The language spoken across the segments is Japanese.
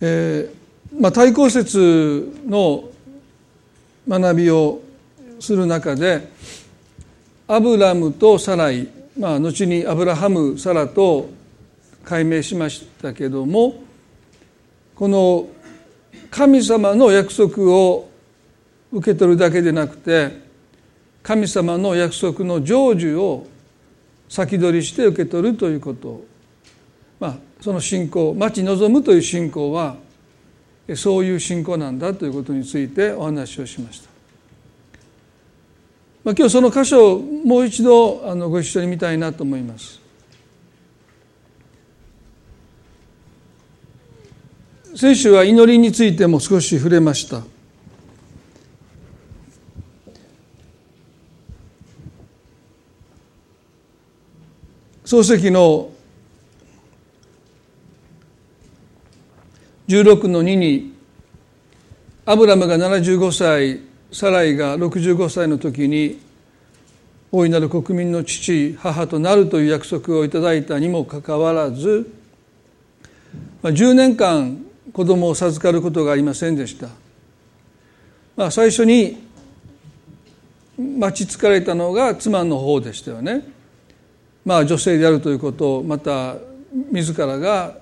えーまあ、対抗説の学びをする中でアブラムとサライ、まあ、後にアブラハムサラと解明しましたけどもこの神様の約束を受け取るだけでなくて神様の約束の成就を先取りして受け取るということ。まあその信仰待ち望むという信仰はそういう信仰なんだということについてお話をしました。まあ、今日その箇所をもう一度あのご一緒に見たいなと思います。先週は祈りについても少し触れました。漱石の16の2にアブラムが75歳サライが65歳の時に大いなる国民の父母となるという約束をいただいたにもかかわらず10年間子供を授かることがありませんでした、まあ、最初に待ちつかれたのが妻の方でしたよね。まあ女性であるということをまた自らが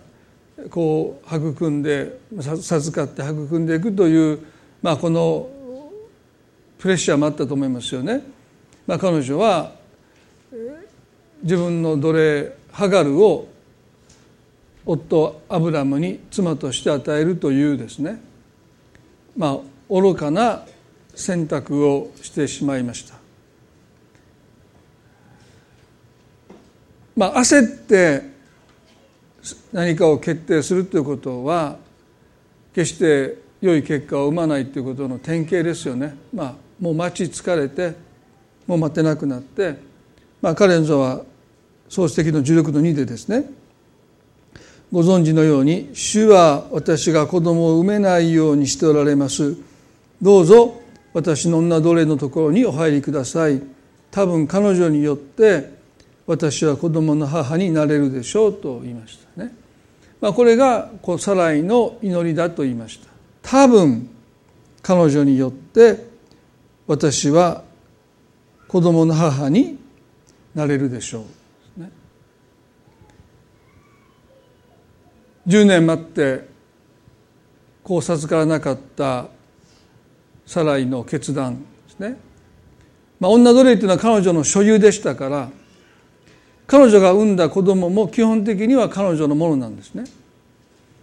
こう育んで授かって育んでいくという、まあ、このプレッシャーもあったと思いますよね。まあ、彼女は自分の奴隷ハガルを夫アブラムに妻として与えるというですねまあ愚かな選択をしてしまいました。まあ、焦って何かを決定するということは決して良い結果を生まないということの典型ですよね。まあ、もう待ち疲れてもう待てなくなって、まあ、カレンゾは創世記の16の2でですねご存知のように「主は私が子供を産めないようにしておられます」「どうぞ私の女奴隷のところにお入りください」「多分彼女によって私は子供の母になれるでしょうと言いましたね。まあ、これがこうサライの祈りだと言いました。多分彼女によって私は子供の母になれるでしょう。ね、10年待ってこう授からなかったサライの決断ですね。まあ、女奴隷というのは彼女の所有でしたから彼女が産んだ子供も基本的には彼女のものなんですね。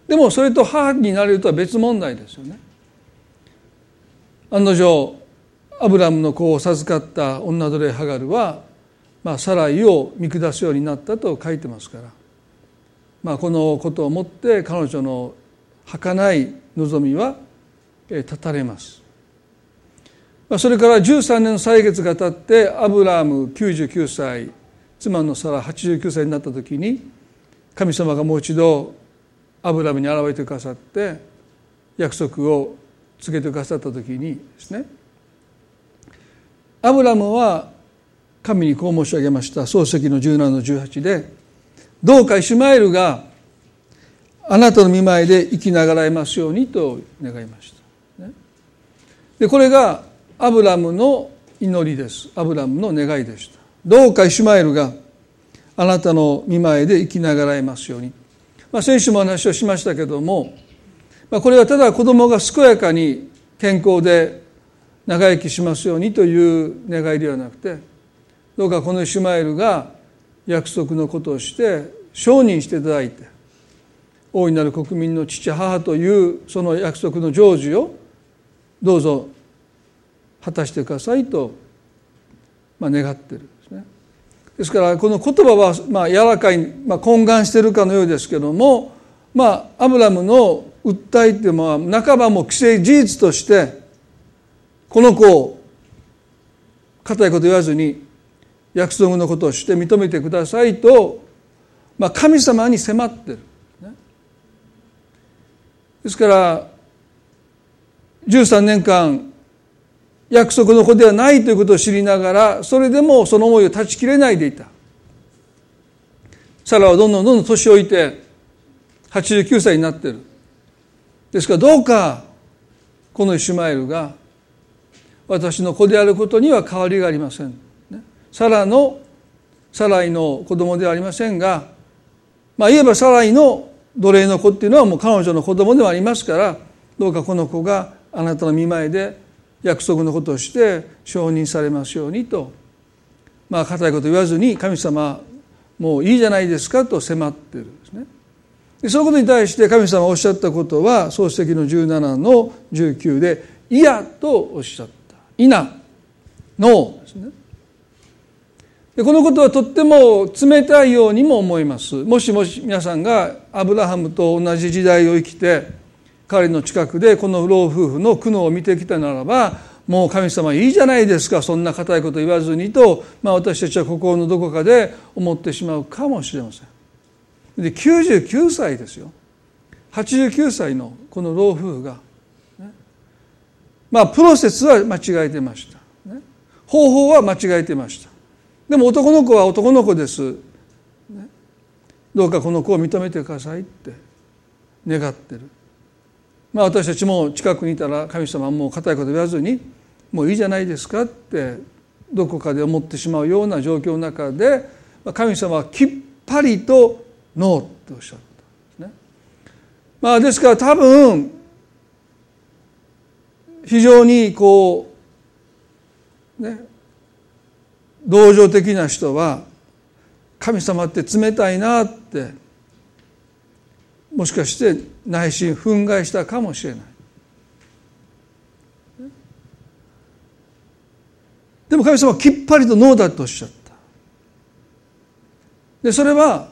でもそれと母になれるとは別問題ですよね。案の定アブラムの子を授かった女奴隷ハガルは、まあ、サライを見下すようになったと書いてますから、まあ、このことをもって彼女の儚い望みは断たれます。それから13年の歳月が経ってアブラム99歳妻のサラ89歳になった時に神様がもう一度アブラムに現れてくださって約束を告げてくださった時にですねアブラムは神にこう申し上げました漱石の17の18でどうかイシュマエルがあなたの見舞いで生きながらえますようにと願いました。でこれがアブラムの祈りですアブラムの願いでした。どうかイシュマエルがあなたの見前で生きながらえますように、まあ、先週も話をしましたけども、まあ、これはただ子供が健やかに健康で長生きしますようにという願いではなくてどうかこのイシュマエルが約束のことをして承認していただいて大いなる国民の父母というその約束の成就をどうぞ果たしてくださいと、まあ、願ってる。ですからこの言葉はまあ柔らかい、まあ、懇願しているかのようですけどもまあアブラムの訴えっていうのは半ばも既成事実としてこの子を固いこと言わずに約束のことをして認めてくださいと、まあ、神様に迫ってる。ですから13年間約束の子ではないということを知りながらそれでもその思いを断ち切れないでいた。サラはどんどんどんどん年老いて89歳になってる。ですからどうかこのイシュマエルが私の子であることには変わりがありません。サラのサライの子供ではありませんがまあ言えばサライの奴隷の子っていうのはもう彼女の子供ではありますからどうかこの子があなたの見舞いで約束のことをして承認されますようにとまあ固いこと言わずに神様もういいじゃないですかと迫ってるんですね。でそのことに対して神様がおっしゃったことは創世記の17の19で「いや」とおっしゃった「いな」「ノー」ですね。でこのことはとっても冷たいようにも思いますもしもし皆さんがアブラハムと同じ時代を生きて彼の近くでこの老夫婦の苦悩を見てきたならばもう神様いいじゃないですかそんな固いこと言わずにと、まあ、私たちは心のどこかで思ってしまうかもしれません。で99歳ですよ。89歳のこの老夫婦が、ね、まあプロセスは間違えてました、ね、方法は間違えてました。でも男の子は男の子です、ね、どうかこの子を認めてくださいって願ってる。まあ私たちも近くにいたら神様はもう固いこと言わずにもういいじゃないですかってどこかで思ってしまうような状況の中で神様はきっぱりとノーっておっしゃったんですね。まあですから多分非常にこうね同情的な人は神様って冷たいなってもしかして内心憤慨したかもしれない。でも神様はきっぱりとノーだとおっしゃった。でそれは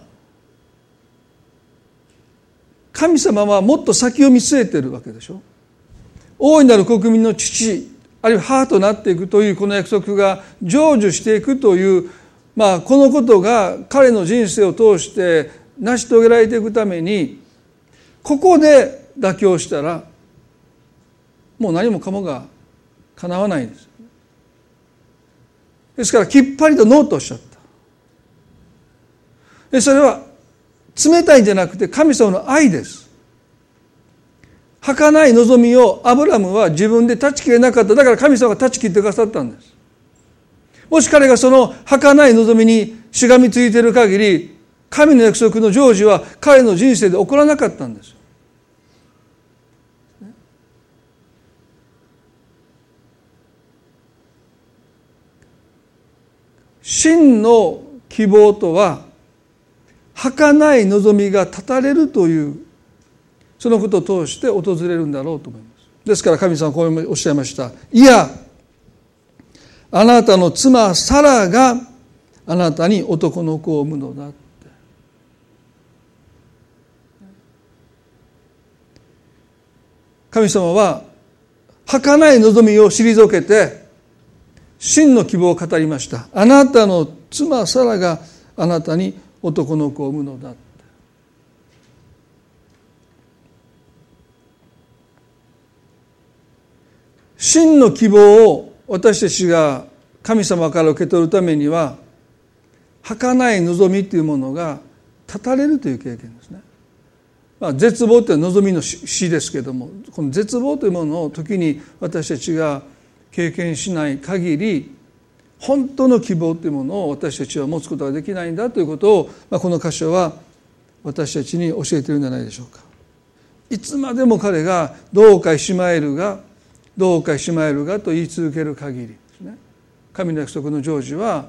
神様はもっと先を見据えてるわけでしょ。大いなる国民の父あるいは母となっていくというこの約束が成就していくという、まあ、このことが彼の人生を通して成し遂げられていくためにここで妥協したらもう何もかもがかなわないんです。ですからきっぱりとノーとおっしゃった。でそれは冷たいんじゃなくて神様の愛です。儚い望みをアブラムは自分で断ち切れなかっただから神様が断ち切ってくださったんですもし彼がその儚い望みにしがみついている限り神の約束の成就は彼の人生で起こらなかったんです。真の希望とは儚い望みが断たれるというそのことを通して訪れるんだろうと思います。ですから神様はこうおっしゃいました。いやあなたの妻サラがあなたに男の子を産むのだって神様は儚い望みを退けて真の希望を語りましたあなたの妻サラがあなたに男の子を産むのだ真の希望を私たちが神様から受け取るためには儚い望みというものが断たれるという経験ですね。まあ、絶望というのは望みの死ですけどもこの絶望というものを時に私たちが経験しない限り本当の希望というものを私たちは持つことができないんだということを、まあ、この箇所は私たちに教えているんじゃないでしょうか。いつまでも彼がどうかイシマエルがどうかシマエルがと言い続ける限りですね神の約束の成就は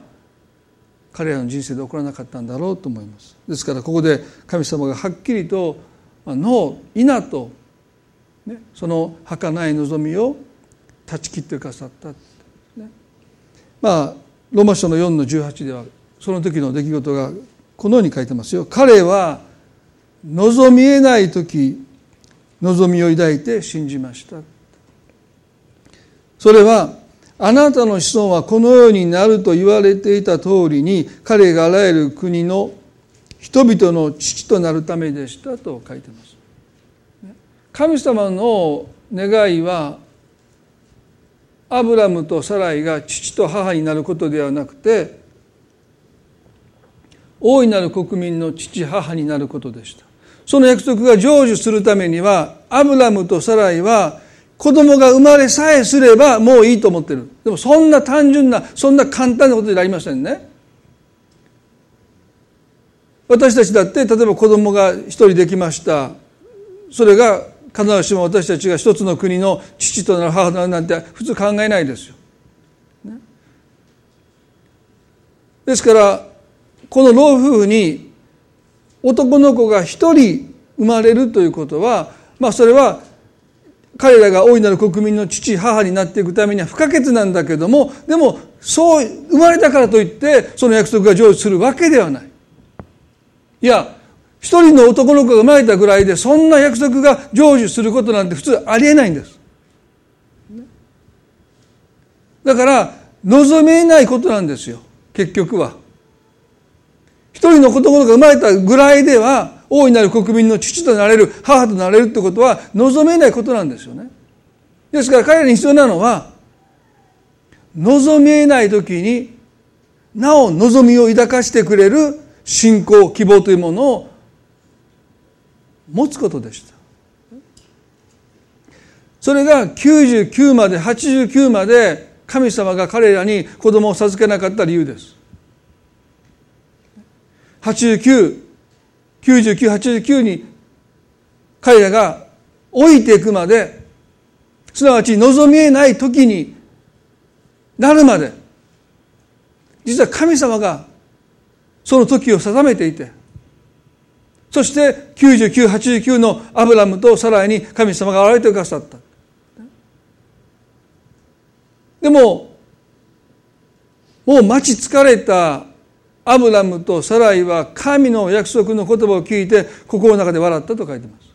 彼らの人生で起こらなかったんだろうと思いますですからここで神様がはっきりと「ノー」「イナ」と、ね、その儚い望みを断ち切ってくださった、ね、まあローマ書の4の18ではその時の出来事がこのように書いてますよ。彼は望みえない時望みを抱いて信じました。それはあなたの子孫はこのようになると言われていた通りに彼があらゆる国の人々の父となるためでしたと書いてます。神様の願いはアブラムとサライが父と母になることではなくて大いなる国民の父母になることでした。その約束が成就するためにはアブラムとサライは子供が生まれさえすればもういいと思ってるでもそんな単純なそんな簡単なことじゃありませんね私たちだって例えば子供が一人できましたそれが必ずしも私たちが一つの国の父となる母となるなんて普通考えないですよ。ですからこの老夫婦に男の子が一人生まれるということはまあそれは彼らが大いなる国民の父母になっていくためには不可欠なんだけどもでもそう生まれたからといってその約束が成就するわけではない。いや一人の男の子が生まれたぐらいでそんな約束が成就することなんて普通ありえないんです。だから望めないことなんですよ結局は。一人の子供が生まれたぐらいでは大いなる国民の父となれる母となれるってことは望めないことなんですよね。ですから彼らに必要なのは望めない時になお望みを抱かしてくれる信仰希望というものを持つことでした。それが99まで89まで神様が彼らに子供を授けなかった理由です。899989に彼らが老いていくまですなわち望みえない時になるまで実は神様がその時を定めていてそして9989のアブラムとサライに神様が現れてくださった。でももう待ち疲れたアブラムとサライは神の約束の言葉を聞いて心の中で笑ったと書いてます。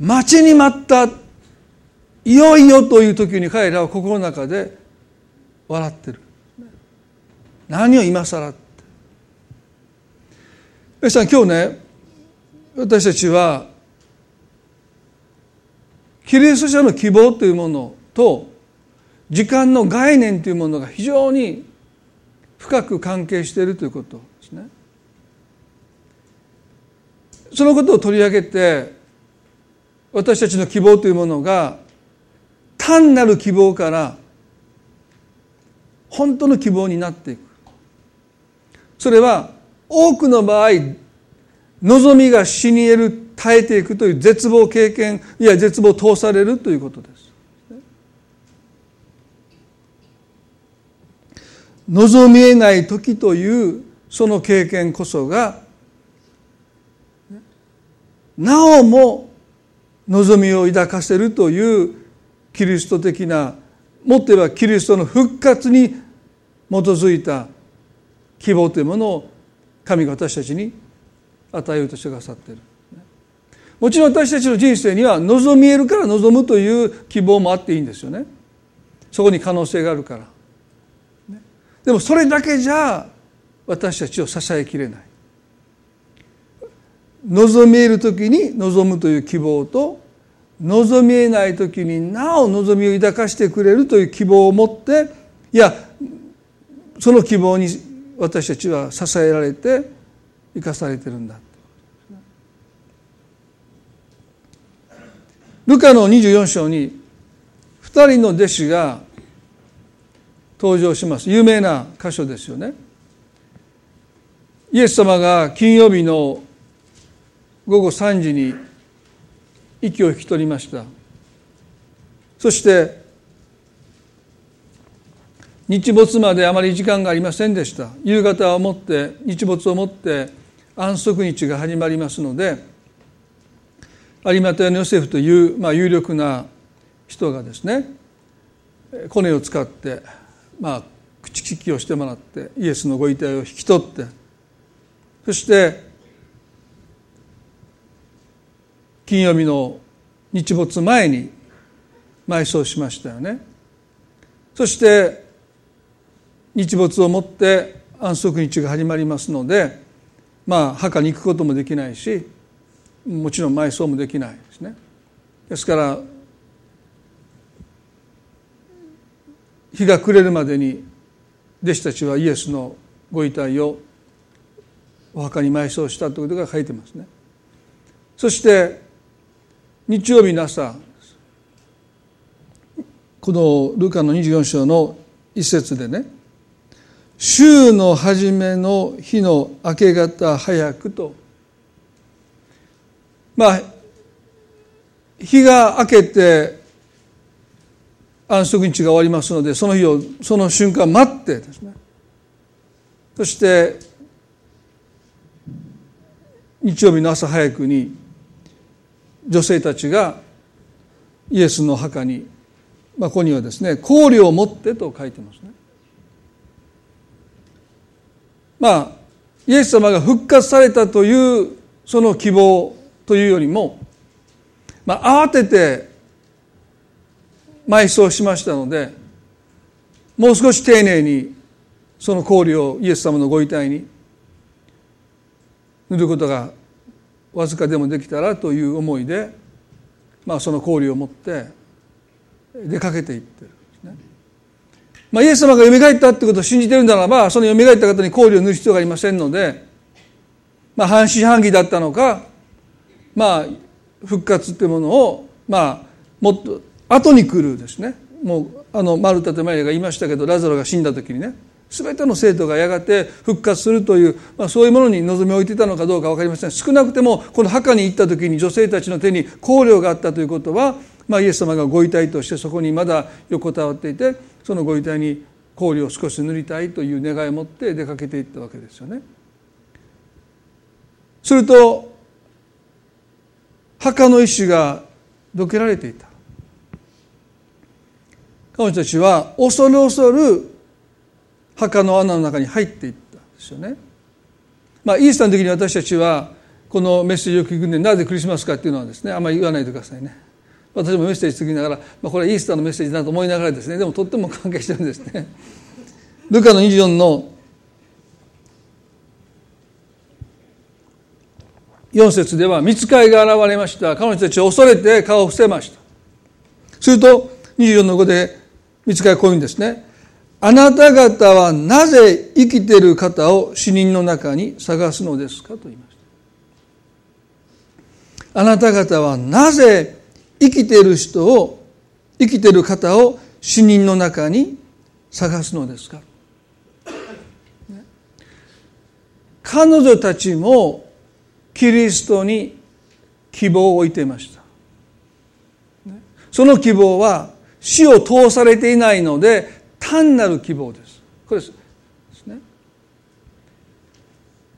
待ちに待ったいよいよという時に彼らは心の中で笑ってる。何を今更皆さん今日ね私たちはキリスト者の希望というものと時間の概念というものが非常に深く関係しているということですね。そのことを取り上げて私たちの希望というものが単なる希望から本当の希望になっていくそれは多くの場合望みが死に得る耐えていくという絶望経験いや絶望を通されるということです。望みえない時というその経験こそがなおも望みを抱かせるというキリスト的なもっと言えばキリストの復活に基づいた希望というものを神が私たちに与えようとしてくださっている。もちろん私たちの人生には望みえるから望むという希望もあっていいんですよね。そこに可能性があるから。でもそれだけじゃ私たちを支えきれない。望みえる時に望むという希望と望みえない時になお望みを抱かしてくれるという希望を持っていやその希望に私たちは支えられて生かされてるんだルカの24章に2人の弟子が登場します。有名な箇所ですよね。イエス様が金曜日の午後3時に息を引き取りました。そして日没まであまり時間がありませんでした。夕方をもって日没をもって安息日が始まりますので有馬屋のヨセフという、まあ、有力な人がですねコネを使って、まあ、口利きをしてもらってイエスのご遺体を引き取ってそして金曜日の日没前に埋葬しましたよね。そして日没をもって安息日が始まりますのでまあ墓に行くこともできないしもちろん埋葬もできないですね。ですから日が暮れるまでに弟子たちはイエスのご遺体をお墓に埋葬したということが書いてますね。そして日曜日の朝このルカの24章の一節でね週の初めの日の明け方早くとまあ日が明けて安息日が終わりますのでその日をその瞬間待ってですねそして日曜日の朝早くに女性たちがイエスの墓に、まあ、ここにはですね「香料を持って」と書いてますね。まあイエス様が復活されたというその希望というよりも、まあ、慌てて埋葬しましたのでもう少し丁寧にその氷をイエス様のご遺体に塗ることがわずかでもできたらという思いで、まあ、その氷を持って出かけていってる。まあ、イエス様が蘇ったってことを信じてるならばその蘇った方に氷を塗る必要がありませんので、まあ、半信半疑だったのか、まあ、復活ってものを、まあ、もっと後に来るですね。もうあのマルタとマリアが言いましたけどラザロが死んだ時にね全ての生徒がやがて復活するという、まあ、そういうものに望みを置いていたのかどうか分かりません。少なくてもこの墓に行った時に女性たちの手に香料があったということは、まあ、イエス様がご遺体としてそこにまだ横たわっていてそのご遺体に香料を少し塗りたいという願いを持って出かけていったわけですよね。すると墓の石がどけられていた彼女たちは恐る恐る墓の穴の中に入っていったんですよね。まあ、イースターの時に私たちはこのメッセージを聞くんでなぜクリスマスかっていうのはですねあんまり言わないでくださいね。私もメッセージ聞きながら、まあ、これはイースターのメッセージだと思いながらですねでもとっても関係してるんですね。ルカの24の4節では見つかいが現れました。彼女たちを恐れて顔を伏せました。すると24の5で見つかいこういうんですね。あなた方はなぜ生きている方を死人の中に探すのですかと言いました。あなた方はなぜ生きてる人を生きてる方を死人の中に探すのですか？彼女たちもキリストに希望を置いていました。その希望は死を通されていないので単なる希望です。これです。ね。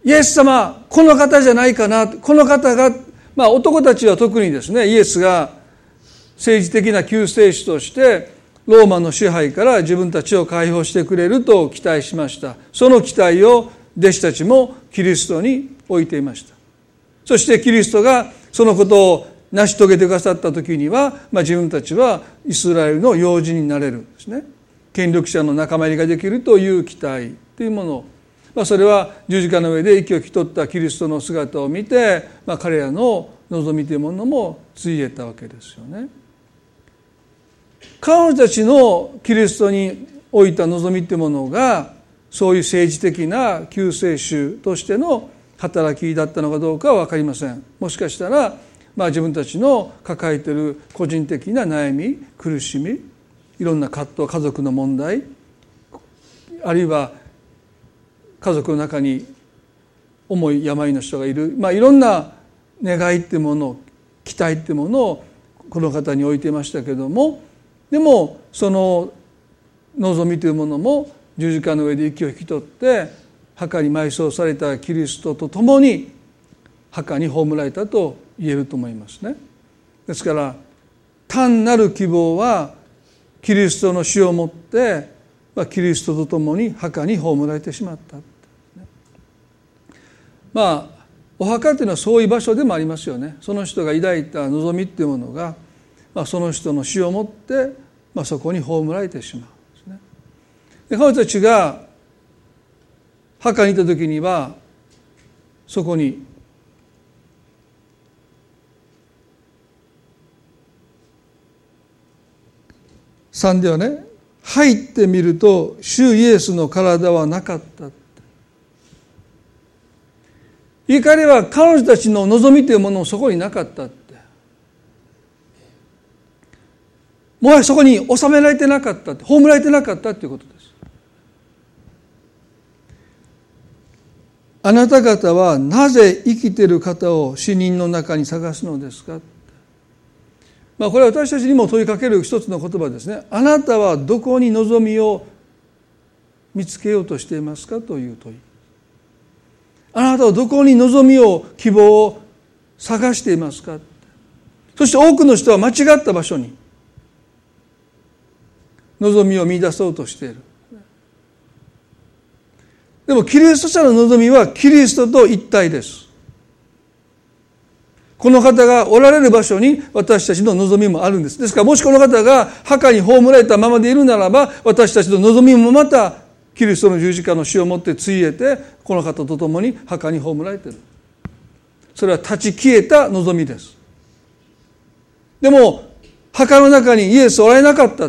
イエス様この方じゃないかな。この方がまあ男たちは特にですねイエスが政治的な救世主としてローマの支配から自分たちを解放してくれると期待しました。その期待を弟子たちもキリストに置いていました。そしてキリストがそのことを成し遂げてくださった時には、まあ、自分たちはイスラエルの用心になれるんですね。権力者の仲間入りができるという期待というもの。まあ、それは十字架の上で息を引き取ったキリストの姿を見て、まあ、彼らの望みというものもついえたわけですよね。彼女たちのキリストに置いた望みというものがそういう政治的な救世主としての働きだったのかどうかは分かりません。もしかしたら、まあ、自分たちの抱えている個人的な悩み苦しみいろんな葛藤家族の問題あるいは家族の中に重い病の人がいる、まあ、いろんな願いっていうもの期待っていうものをこの方に置いていましたけどもでもその望みというものも十字架の上で息を引き取って墓に埋葬されたキリストと共に墓に葬られたと言えると思いますね。ですから単なる希望はキリストの死をもって、キリストと共に墓に葬られてしまった、まあお墓っていうのはそういう場所でもありますよねその人が抱いた望みっていうものが、まあ、その人の死をもって、まあ、そこに葬られてしまうんですね。で彼女たちが墓にいた時にはそこに3ではね入ってみると主イエスの体はなかった。怒りは彼女たちの望みというものもそこになかったってもはやそこに収められてなかった葬られてなかったということですあなた方はなぜ生きている方を死人の中に探すのですか？まあ、これは私たちにも問いかける一つの言葉ですね。あなたはどこに望みを見つけようとしていますかという問い。あなたはどこに望みを希望を探していますか？そして多くの人は間違った場所に望みを見出そうとしている。でもキリスト者の望みはキリストと一体です。この方がおられる場所に私たちの望みもあるんです。ですからもしこの方が墓に葬られたままでいるならば私たちの望みもまたキリストの十字架の死をもってついえてこの方と共に墓に葬られている。それは立ち消えた望みです。でも墓の中にイエスおられなかった。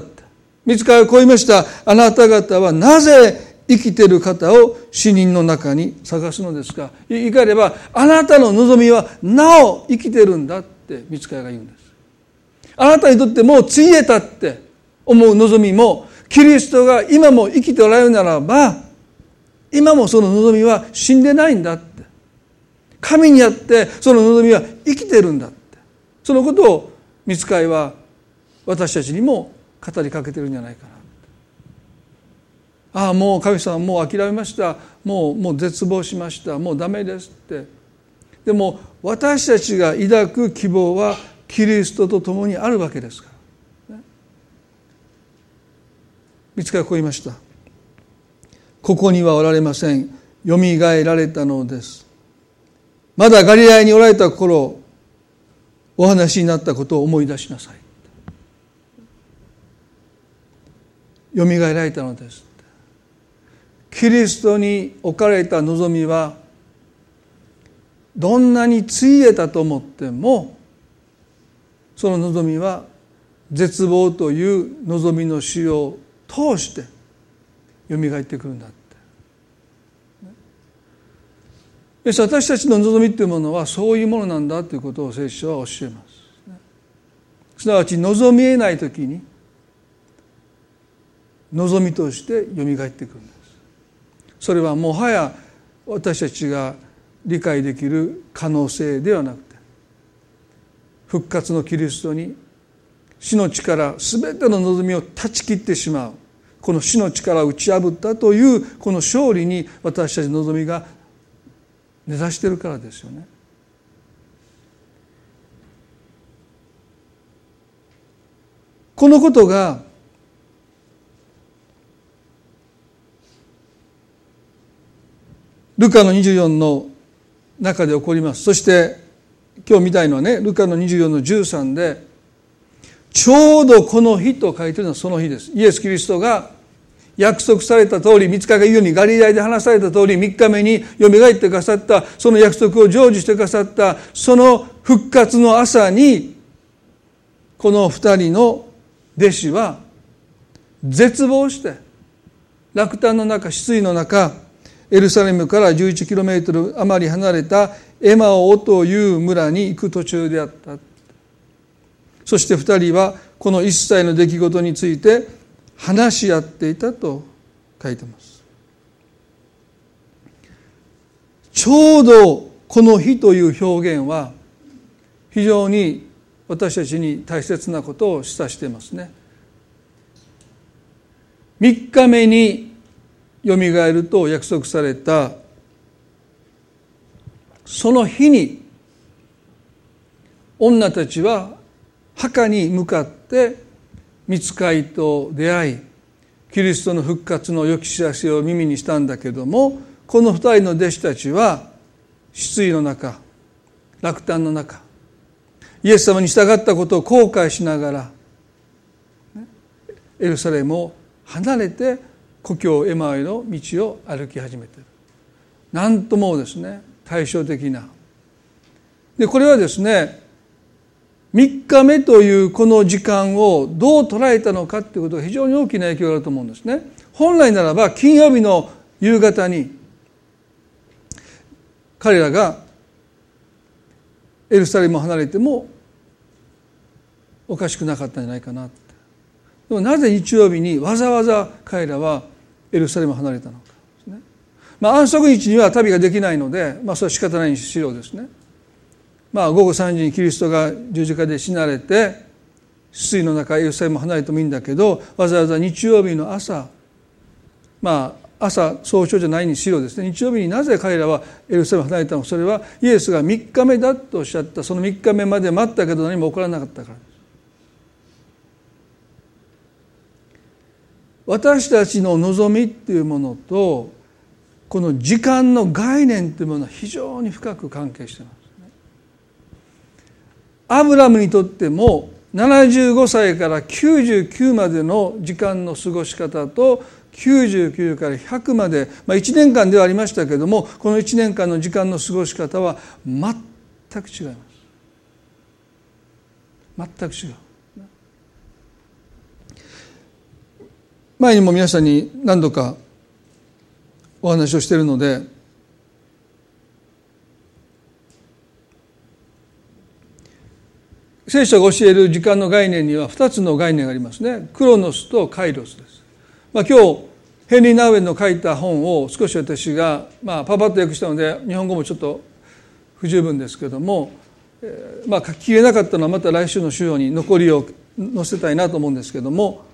見つかをこう言いました。あなた方はなぜ生きている方を死人の中に探すのですか言い換えればあなたの望みはなお生きてるんだって見つかが言うんですあなたにとってもうついえたって思う望みもキリストが今も生きておられるならば今もその望みは死んでないんだって神にあってその望みは生きてるんだってそのことを見つかりは私たちにも語りかけてるんじゃないかな。ああもう神様もう諦めました。もうもう絶望しました。もうダメですって。でも私たちが抱く希望はキリストと共にあるわけですから、ね、見つかこう言いました。ここにはおられません。よみがえられたのです。まだガリラヤにおられた頃お話になったことを思い出しなさい。よみがえられたのですキリストに置かれた望みはどんなについえたと思ってもその望みは絶望という望みの死を通してよみがえってくるんだって。私たちの望みっていうものはそういうものなんだということを聖書は教えます。すなわち望みえない時に望みとしてよみがえってくるんだ。それはもはや私たちが理解できる可能性ではなくて復活のキリストに死の力全ての望みを断ち切ってしまうこの死の力を打ち破ったというこの勝利に私たちの望みが根ざしてるからですよね。このことがルカの24の中で起こります。そして今日見たいのはねルカの24の13でちょうどこの日と書いてるのはその日です。イエス・キリストが約束された通り三日が言うようにガリラヤで話された通り3日目によみがえってくださった。その約束を成就してくださった。その復活の朝にこの2人の弟子は絶望して落胆の中失意の中エルサレムから11キロメートル余り離れたエマオという村に行く途中であった。そして2人はこの一切の出来事について話し合っていたと書いてます。ちょうどこの日という表現は非常に私たちに大切なことを示唆していますね。3日目によみがえると約束された。その日に女たちは墓に向かって見つかいと出会いキリストの復活の良き知らせを耳にしたんだけどもこの二人の弟子たちは失意の中落胆の中イエス様に従ったことを後悔しながらエルサレムを離れて故郷エマへの道を歩き始めている。なんともですね対照的な。でこれはですね3日目というこの時間をどう捉えたのかということが非常に大きな影響があると思うんですね。本来ならば金曜日の夕方に彼らがエルサレムを離れてもおかしくなかったんじゃないかなでもなぜ日曜日にわざわざ彼らはエルサレムを離れたの。かですね。まあ、安息日には旅ができないので、まあ、それは仕方ないにしろですね。まあ、午後3時にキリストが十字架で死なれて水の中エルサレムを離れてもいいんだけどわざわざ日曜日の朝まあ朝早朝じゃないにしろですね。日曜日になぜ彼らはエルサレム離れたの？かそれはイエスが3日目だとおっしゃった。その3日目まで待ったけど何も起こらなかったからです。私たちの望みっていうものとこの時間の概念というものは非常に深く関係してます、アブラムにとっても75歳から99までの時間の過ごし方と99から100まで、まあ、1年間ではありましたけれどもこの1年間の時間の過ごし方は全く違います。全く違う。前にも皆さんに何度かお話をしているので聖書が教える時間の概念には2つの概念がありますね。クロノスとカイロスです、まあ、今日ヘンリー・ナウエンの書いた本を少し私が、まあ、パパッと訳したので日本語もちょっと不十分ですけども、まあ書ききれなかったのはまた来週の週に残りを載せたいなと思うんですけども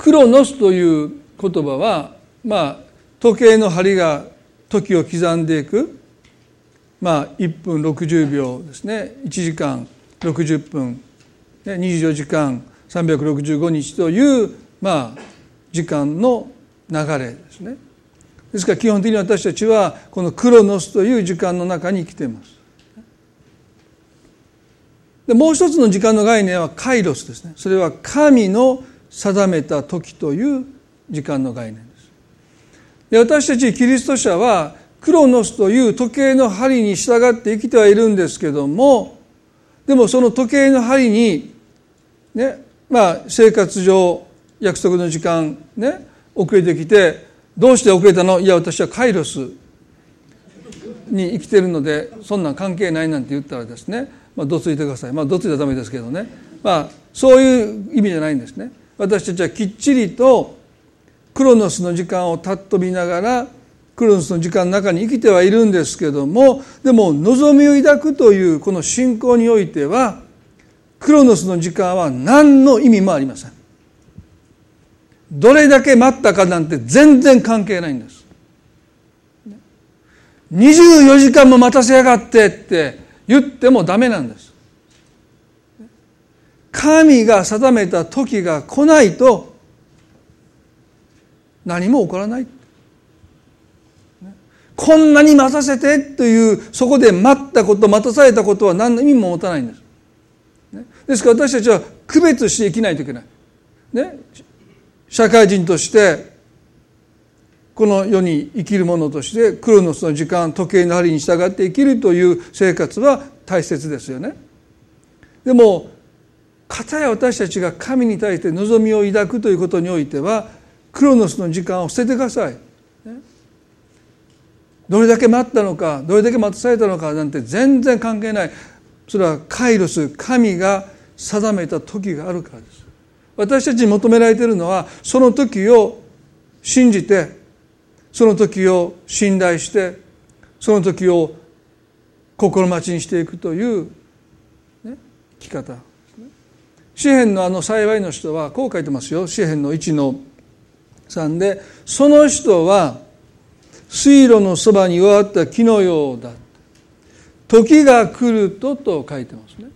クロノスという言葉は、まあ、時計の針が時を刻んでいく、まあ、1分60秒ですね。1時間60分。24時間365日という、まあ、時間の流れですね。ですから基本的に私たちはこのクロノスという時間の中に生きています。でもう一つの時間の概念はカイロスですね。それは神の定めた時という時間の概念です。で私たちキリスト者はクロノスという時計の針に従って生きてはいるんですけどもでもその時計の針にねまあ生活上約束の時間ね遅れてきてどうして遅れたの？いや私はカイロスに生きてるのでそんなん関係ないなんて言ったらですねまあどついてください。まあどついたらダメですけどね。まあそういう意味じゃないんですね。私たちはきっちりとクロノスの時間を尊びながらクロノスの時間の中に生きてはいるんですけどもでも望みを抱くというこの信仰においてはクロノスの時間は何の意味もありません。どれだけ待ったかなんて全然関係ないんです。24時間も待たせやがってって言ってもダメなんです。神が定めた時が来ないと何も起こらない。こんなに待たせてというそこで待ったこと待たされたことは何の意味も持たないんです。ですから私たちは区別して生きないといけない、ね、社会人としてこの世に生きる者としてクロノスの時間時計の針に従って生きるという生活は大切ですよね。でも片や私たちが神に対して望みを抱くということにおいてはクロノスの時間を捨ててください。どれだけ待ったのかどれだけ待たされたのかなんて全然関係ない。それはカイロス神が定めた時があるからです。私たちに求められているのはその時を信じてその時を信頼してその時を心待ちにしていくという、ね、生き方。詩篇のあの幸いの人はこう書いてますよ。詩篇の1の3でその人は水路のそばに弱った木のようだ。時が来るとと書いてますね。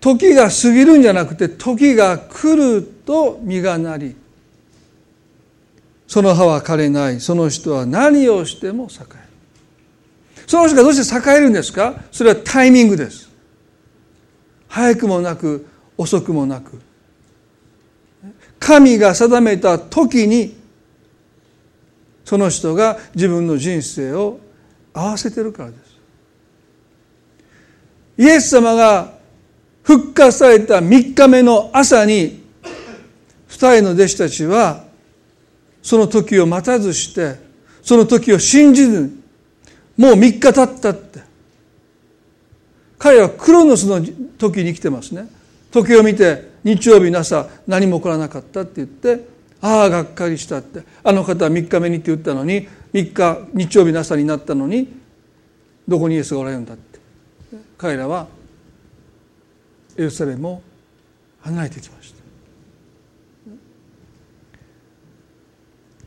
時が過ぎるんじゃなくて時が来ると実がなりその葉は枯れない。その人は何をしても栄える。その人がどうして栄えるんですか？それはタイミングです。早くもなく遅くもなく。神が定めた時にその人が自分の人生を合わせてるからです。イエス様が復活された3日目の朝に二人の弟子たちはその時を待たずしてその時を信じずにもう3日経ったって。彼はクロノスの時に来てますね。時を見て日曜日の朝何も起こらなかったって言ってああがっかりしたって。あの方は3日目にって言ったのに3日日曜日の朝になったのにどこにイエスがおられるんだって。彼らはエルサレムを離れてきました。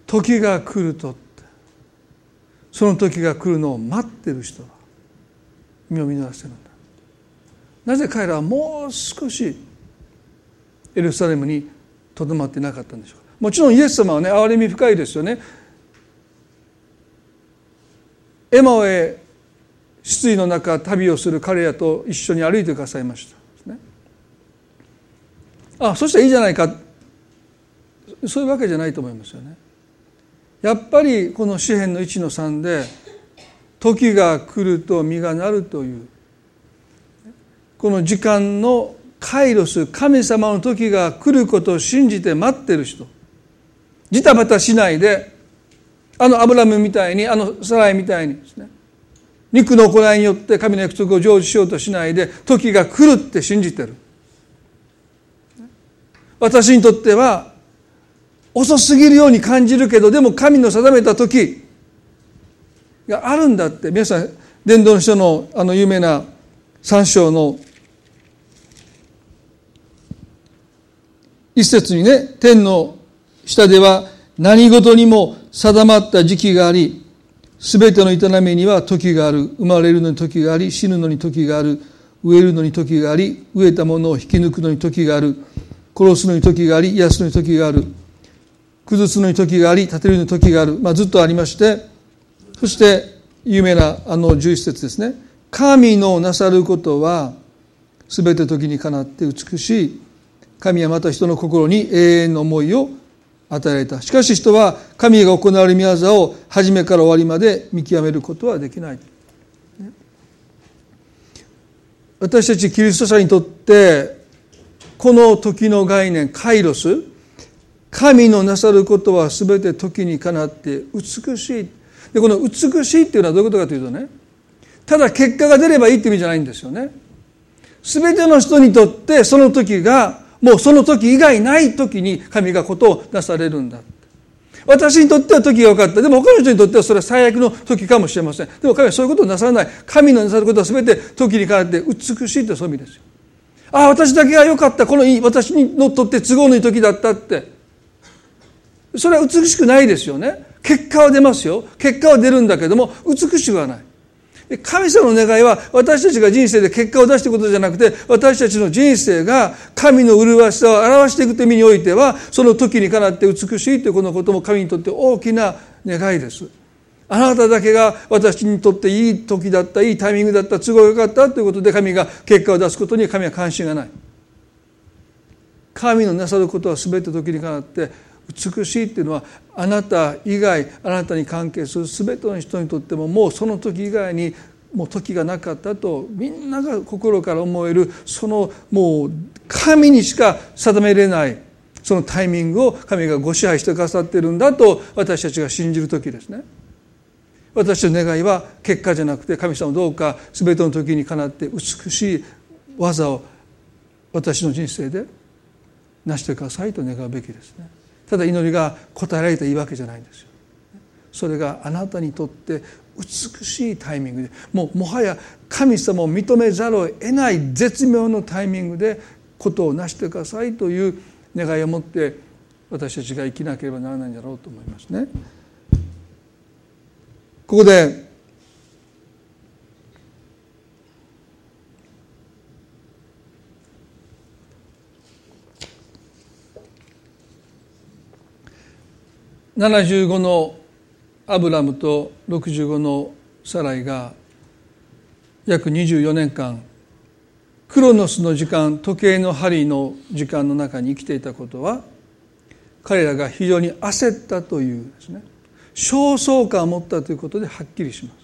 時が来るとその時が来るのを待ってる人は身を見逃してるなぜ彼らはもう少しエルサレムにとどまってなかったんでしょうか？もちろんイエス様はね憐れみ深いですよね。エマオへ失意の中旅をする彼らと一緒に歩いてくださいました、ね、あそしたらいいじゃないか。そういうわけじゃないと思いますよね。やっぱりこの詩篇の1の3で時が来ると実がなるというこの時間のカイロス神様の時が来ることを信じて待ってる人。ジタバタしないであのアブラムみたいにあのサライみたいにですね。肉の行いによって神の約束を成就しようとしないで時が来るって信じてる。私にとっては遅すぎるように感じるけどでも神の定めた時があるんだって。皆さん伝道の書のあの有名な三章の一節にね天の下では何事にも定まった時期があり、すべての営みには時がある。生まれるのに時があり、死ぬのに時がある。植えるのに時があり、植えたものを引き抜くのに時がある。殺すのに時があり、癒すのに時がある。崩すのに時があり、立てるのに時がある。まあ、ずっとありまして、そして有名なあの11節ですね。神のなさることは、すべて時にかなって美しい。神はまた人の心に永遠の思いを与えられた。しかし人は神が行われる宮業を初めから終わりまで見極めることはできない。私たちキリスト者にとってこの時の概念カイロス神のなさることは全て時にかなって美しい。でこの美しいっていうのはどういうことかというとねただ結果が出ればいいって意味じゃないんですよね。全ての人にとってその時がもうその時以外ない時に神がことをなされるんだ。私にとっては時が分かった。でも他の人にとってはそれは最悪の時かもしれません。でも神はそういうことをなさらない。神のなさることは全て時にかなって美しいとそういう意味ですよ。ああ私だけが良かった。このいい私のとって都合のいい時だったって。それは美しくないですよね。結果は出ますよ。結果は出るんだけども美しくはない。で神様の願いは私たちが人生で結果を出していくことじゃなくて私たちの人生が神の麗しさを表していくという意味においてはその時にかなって美しいというこのことも神にとって大きな願いです。あなただけが私にとっていい時だったいいタイミングだった都合が良かったということで神が結果を出すことに神は関心がない。神のなさることは全て時にかなって美しいっていうのはあなた以外あなたに関係する全ての人にとってももうその時以外にもう時がなかったとみんなが心から思えるそのもう神にしか定めれないそのタイミングを神がご支配してくださってるんだと私たちが信じる時ですね。私の願いは結果じゃなくて神様どうか全ての時にかなって美しい技を私の人生で成してくださいと願うべきですね。ただ祈りが答えられたいいわけじゃないんですよ。それがあなたにとって美しいタイミングでもうもはや神様を認めざるを得ない絶妙のタイミングでことを成してくださいという願いを持って私たちが生きなければならないんだろうと思いますね。ここで75のアブラムと65のサライが約24年間クロノスの時間時計の針の時間の中に生きていたことは彼らが非常に焦ったというですね焦燥感を持ったということではっきりします。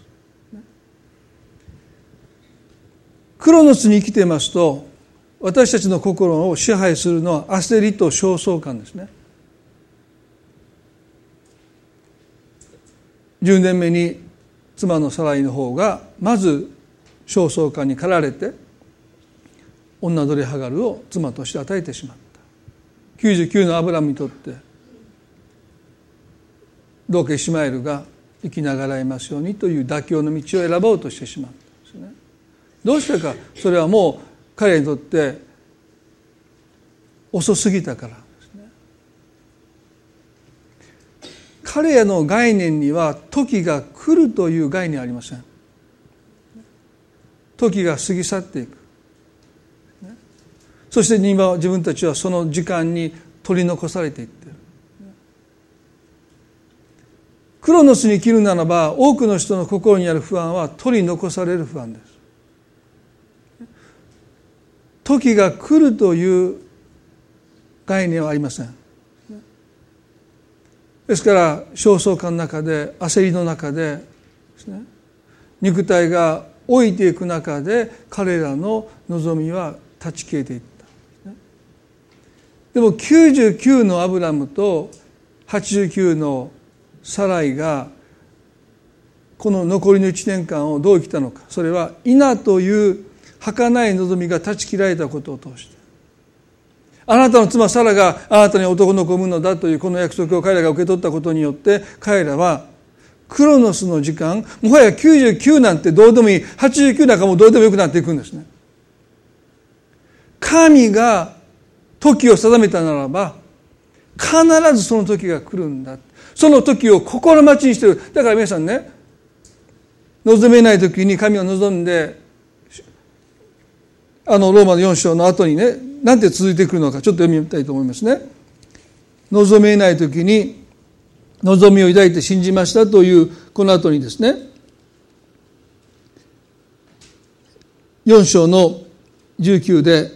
クロノスに生きていますと私たちの心を支配するのは焦りと焦燥感ですね。10年目に妻のサライの方がまず焦燥感に駆られて女奴隷ハガルを妻として与えてしまった。99のアブラムにとってどうかイシマエルが生きながらえますようにという妥協の道を選ぼうとしてしまったんですね。どうしてかそれはもう彼にとって遅すぎたからですね彼らの概念には時が来るという概念はありません。時が過ぎ去っていく。そして今自分たちはその時間に取り残されていってる。クロノスに生きるならば多くの人の心にある不安は取り残される不安です。時が来るという概念はありません。ですから焦燥感の中で焦りの中でですね。肉体が老いていく中で彼らの望みは断ち切れていった。でも99のアブラムと89のサライがこの残りの1年間をどう生きたのか。それは稲という儚い望みが断ち切られたことを通して。あなたの妻サラがあなたに男の子を産むのだというこの約束を彼らが受け取ったことによって彼らはクロノスの時間もはや99なんてどうでもいい89なんかもうどうでもよくなっていくんですね。神が時を定めたならば必ずその時が来るんだ。その時を心待ちにしてる。だから皆さんね望めない時に神を望んであのローマの4章の後にねなんて続いてくるのかちょっと読みたいと思いますね。望めない時に望みを抱いて信じましたというこの後にですね4章の19で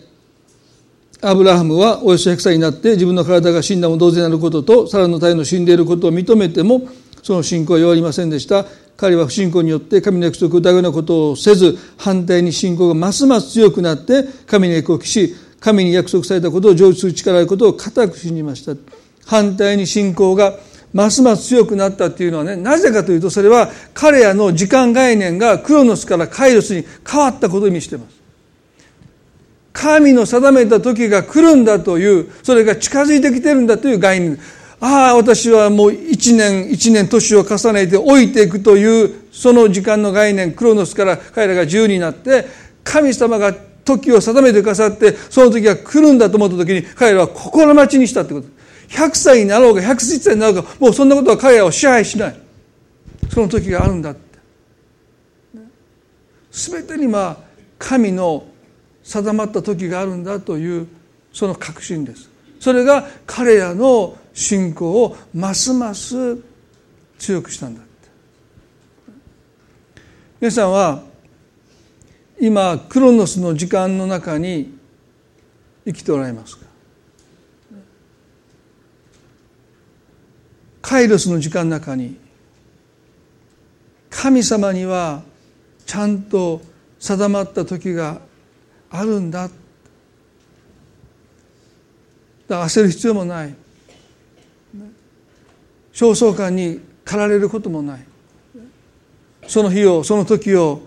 アブラハムはおよそ100歳になって自分の体が死んだも同然なることとサラの体の死んでいることを認めてもその信仰は弱りませんでした彼は不信仰によって神の約束を疑うようなことをせず反対に信仰がますます強くなって神に約束し神に約束されたことを成就する力あることを固く信じました。反対に信仰がますます強くなったっていうのはねなぜかというとそれは彼らの時間概念がクロノスからカイロスに変わったことを意味しています。神の定めた時が来るんだというそれが近づいてきてるんだという概念。ああ私はもう一年一年年を重ねて老いていくというその時間の概念クロノスから彼らが自由になって神様が時を定めてくださってその時が来るんだと思った時に彼らは心待ちにしたってこと。100歳になろうが110歳になろうがもうそんなことは彼らを支配しない。その時があるんだって。全てにまあ神の定まった時があるんだというその確信です。それが彼らの信仰をますます強くしたんだ皆さんは今クロノスの時間の中に生きておられますか？カイロスの時間の中に神様にはちゃんと定まった時があるんだだから焦る必要もない。焦燥感に駆られることもない。その日をその時を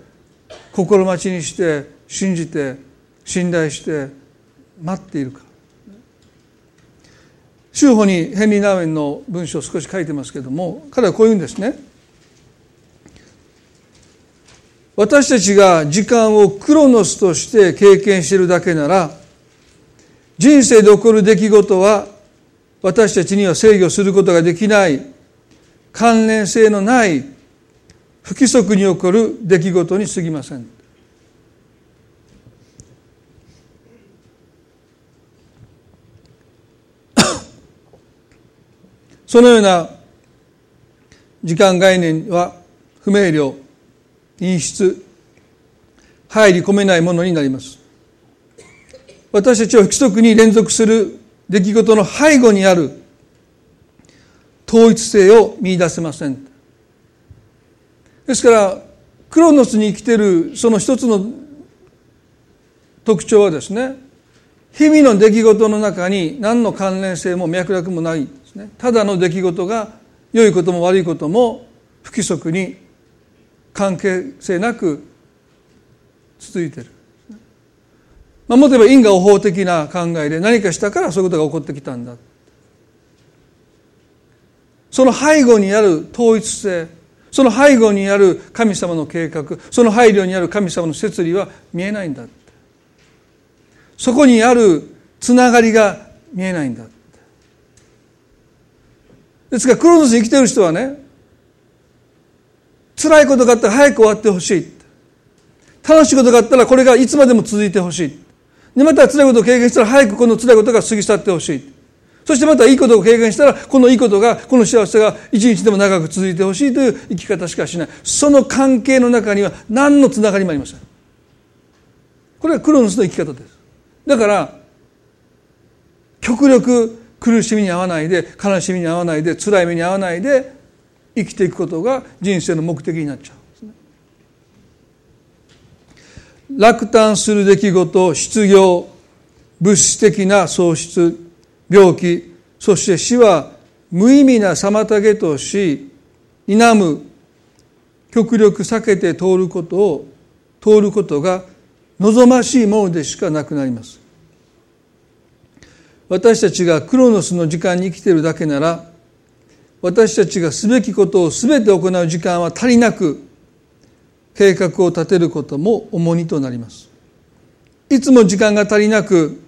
心待ちにして信じて信頼して待っているか。修法にヘンリー・ナウエンの文章を少し書いてますけども彼はこう言うんですね。私たちが時間をクロノスとして経験しているだけなら人生で起こる出来事は私たちには制御することができない関連性のない不規則に起こる出来事に過ぎません。そのような時間概念は不明瞭陰湿入り込めないものになります。私たちは不規則に連続する出来事の背後にある統一性を見出せませんですからクロノスに生きてるその一つの特徴はですね日々の出来事の中に何の関連性も脈絡もないですねただの出来事が良いことも悪いことも不規則に関係性なく続いてる。まあ、もっと言えば因果応報的な考えで何かしたからそういうことが起こってきたんだ。その背後にある統一性その背後にある神様の計画その配慮にある神様の摂理は見えないんだそこにあるつながりが見えないんだですからクロノスに生きてる人はね辛いことがあったら早く終わってほしい。楽しいことがあったらこれがいつまでも続いてほしい。でまた辛いことを経験したら早くこの辛いことが過ぎ去ってほしい。そしてまたいいことを経験したらこのいいことがこの幸せが一日でも長く続いてほしいという生き方しかしない。その関係の中には何のつながりもありません。これがクロノスの生き方です。だから極力苦しみに合わないで悲しみに合わないで辛い目に合わないで生きていくことが人生の目的になっちゃうんですね落胆する出来事失業物質的な喪失病気そして死は無意味な妨げとし否む極力避けて通ることを通ることが望ましいものでしかなくなります。私たちがクロノスの時間に生きているだけなら私たちがすべきことを全て行う時間は足りなく計画を立てることも重荷となります。いつも時間が足りなく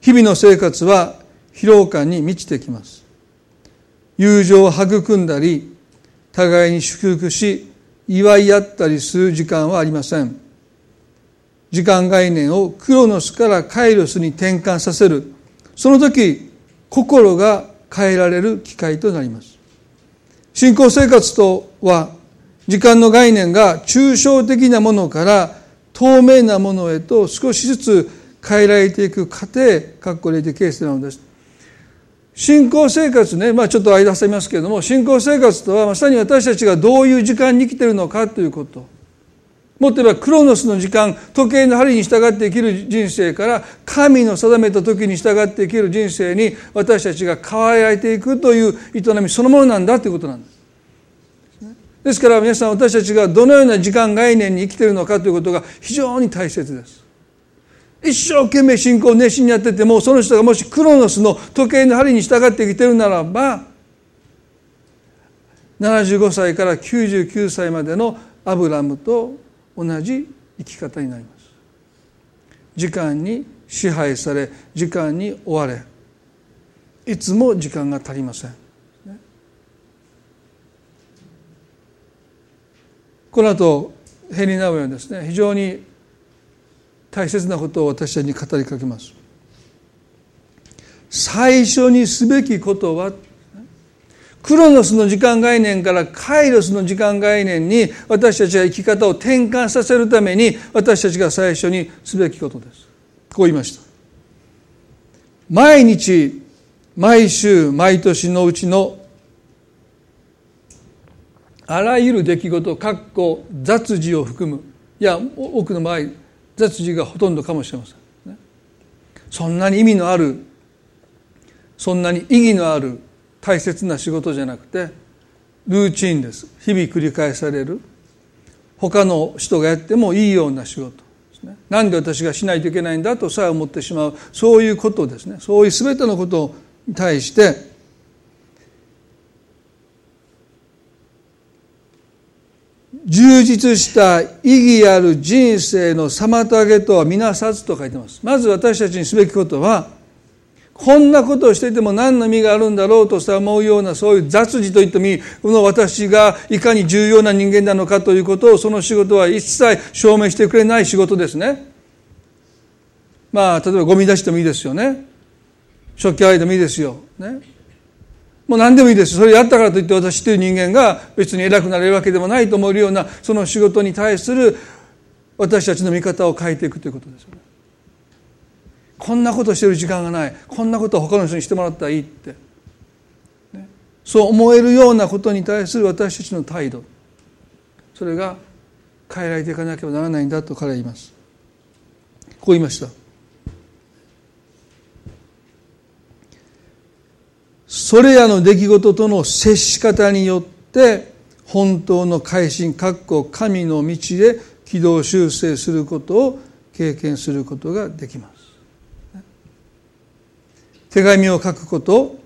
日々の生活は疲労感に満ちてきます。友情を育んだり互いに祝福し祝い合ったりする時間はありません。時間概念をクロノスからカイロスに転換させるその時心が変えられる機会となります。信仰生活とは時間の概念が抽象的なものから透明なものへと少しずつ変えられていく過程かっこれてケースなのです信仰生活ね、まあ、ちょっと間挟みますけれども信仰生活とはまさに私たちがどういう時間に生きてるのかということもっと言えばクロノスの時間時計の針に従って生きる人生から神の定めた時に従って生きる人生に私たちが変わられていくという営みそのものなんだということなんです。ですから皆さん私たちがどのような時間概念に生きてるのかということが非常に大切です。一生懸命信仰を熱心にやっててもその人がもしクロノスの時計の針に従って生きてるならば75歳から99歳までのアブラムと同じ生き方になります時間に支配され時間に追われいつも時間が足りませんこの後ヘリナウェはですね。非常に大切なことを私たちに語りかけます。最初にすべきことはクロノスの時間概念からカイロスの時間概念に私たちが生き方を転換させるために私たちが最初にすべきことです。こう言いました。毎日毎週毎年のうちのあらゆる出来事かっこ雑事を含む。いや多くの場合雑事がほとんどかもしれません、ね、そんなに意味のあるそんなに意義のある大切な仕事じゃなくてルーチンです。日々繰り返される。他の人がやってもいいような仕事。ですね。なんで私がしないといけないんだとさえ思ってしまう。そういうことですね。そういう全てのことに対して充実した意義ある人生の妨げとはみなさずと書いてます。まず私たちにすべきことはこんなことをしていても何の意味があるんだろうとさ思うようなそういう雑事といってもいい。この私がいかに重要な人間なのかということをその仕事は一切証明してくれない仕事ですね。まあ例えばゴミ出してもいいですよね。食器洗いでもいいですよ。ね。もう何でもいいですそれやったからといって私という人間が別に偉くなれるわけでもないと思えるようなその仕事に対する私たちの見方を変えていくということですよね。こんなことしてる時間がないこんなことは他の人にしてもらったらいいって、そう思えるようなことに対する私たちの態度それが変えられていかなければならないんだと彼は言います。こう言いました。それらの出来事との接し方によって本当の改心かっこ神の道で軌道修正することを経験することができます。手紙を書くこと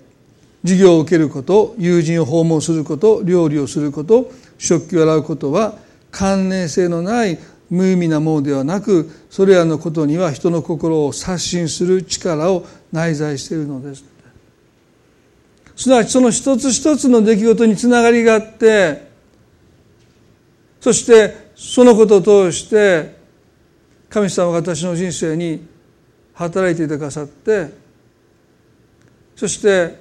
授業を受けること友人を訪問すること料理をすること食器を洗うことは関連性のない無意味なものではなくそれらのことには人の心を刷新する力を内在しているのです。すなわちその一つ一つの出来事につながりがあってそしてそのことを通して神様が私の人生に働いていてくださってそして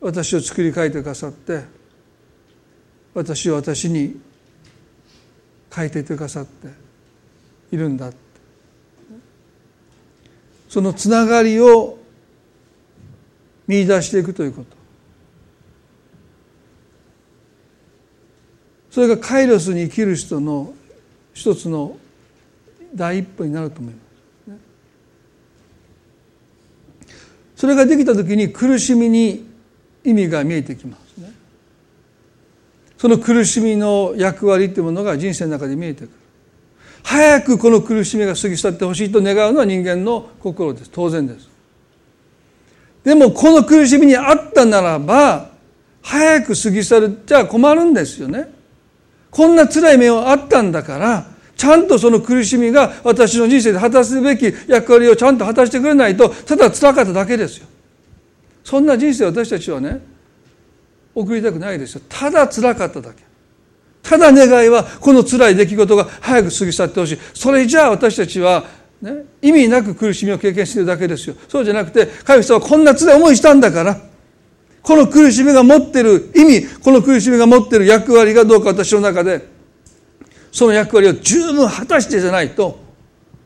私を作り変えてくださって私を私に変えていてくださっているんだそのつながりを見出していくということそれがカイロスに生きる人の一つの第一歩になると思います。それができた時に苦しみに意味が見えてきますね。その苦しみの役割っていうものが人生の中で見えてくる。早くこの苦しみが過ぎ去ってほしいと願うのは人間の心です。当然です。でもこの苦しみにあったならば早く過ぎ去るじゃ困るんですよね。こんな辛い目をあったんだからちゃんとその苦しみが私の人生で果たすべき役割をちゃんと果たしてくれないとただ辛かっただけですよ。そんな人生私たちはね送りたくないですよ。ただ辛かっただけ。ただ願いはこの辛い出来事が早く過ぎ去ってほしい。それじゃあ私たちはね、意味なく苦しみを経験しているだけですよ。そうじゃなくて、神様はこんな辛い思いしたんだから、この苦しみが持ってる意味、この苦しみが持ってる役割がどうか私の中で、その役割を十分果たしてじゃないと、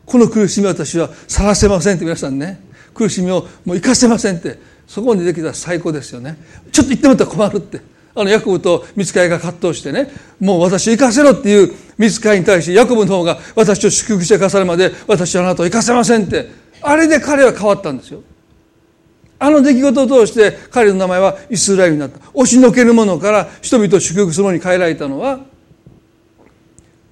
この苦しみを私はさらせませんって皆さんね、苦しみをもう生かせませんって、そこにできたら最高ですよね。ちょっと言ってもらったら困るって。あのヤコブと見つかいが葛藤してねもう私行かせろっていう見つかいに対してヤコブの方が私を祝福してかさるまで私はあなたを行かせませんって。あれで彼は変わったんですよ。あの出来事を通して彼の名前はイスラエルになった。押しのける者から人々を祝福する者に変えられたのは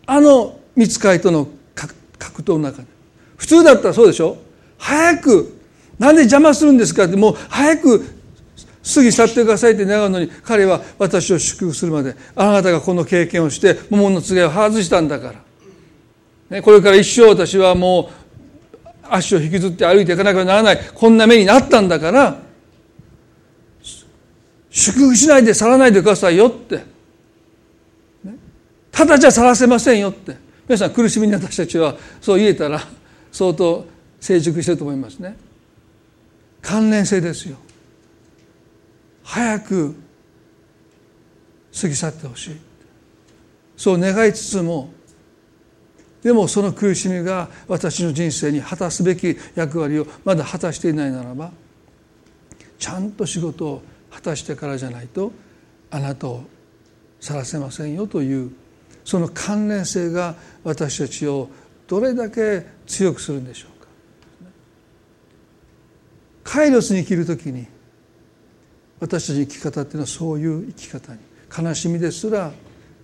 あの見つかいとの格闘の中で。普通だったらそうでしょ？早くなんで邪魔するんですかってもう早く過ぎ去ってくださいって願うのに彼は私を祝福するまであなたがこの経験をして桃の告げを外したんだから、ね、これから一生私はもう足を引きずって歩いていかなきゃならない。こんな目になったんだから。祝福しないで去らないでくださいよって、ね、ただじゃ去らせませんよって。皆さん苦しみに私たちはそう言えたら相当成熟してると思いますね。関連性ですよ。早く過ぎ去ってほしいそう願いつつもでもその苦しみが私の人生に果たすべき役割をまだ果たしていないならばちゃんと仕事を果たしてからじゃないとあなたを去らせませんよというその関連性が私たちをどれだけ強くするんでしょうか。カイロスに生きる時に私たちの生き方っていうのはそういう生き方に悲しみですら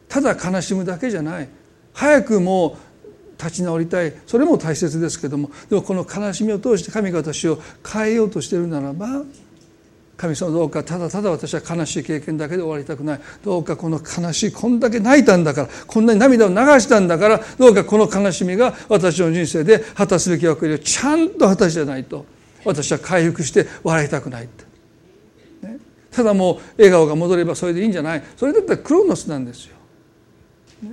ただ悲しむだけじゃない。早くもう立ち直りたい。それも大切ですけどもでもこの悲しみを通して神が私を変えようとしているならば神様どうかただただ私は悲しい経験だけで終わりたくない。どうかこの悲しいこんだけ泣いたんだからこんなに涙を流したんだからどうかこの悲しみが私の人生で果たすべき役割をちゃんと果たしてないと私は回復して笑いたくないってただもう笑顔が戻ればそれでいいんじゃないそれだったらクロノスなんですよ。ね、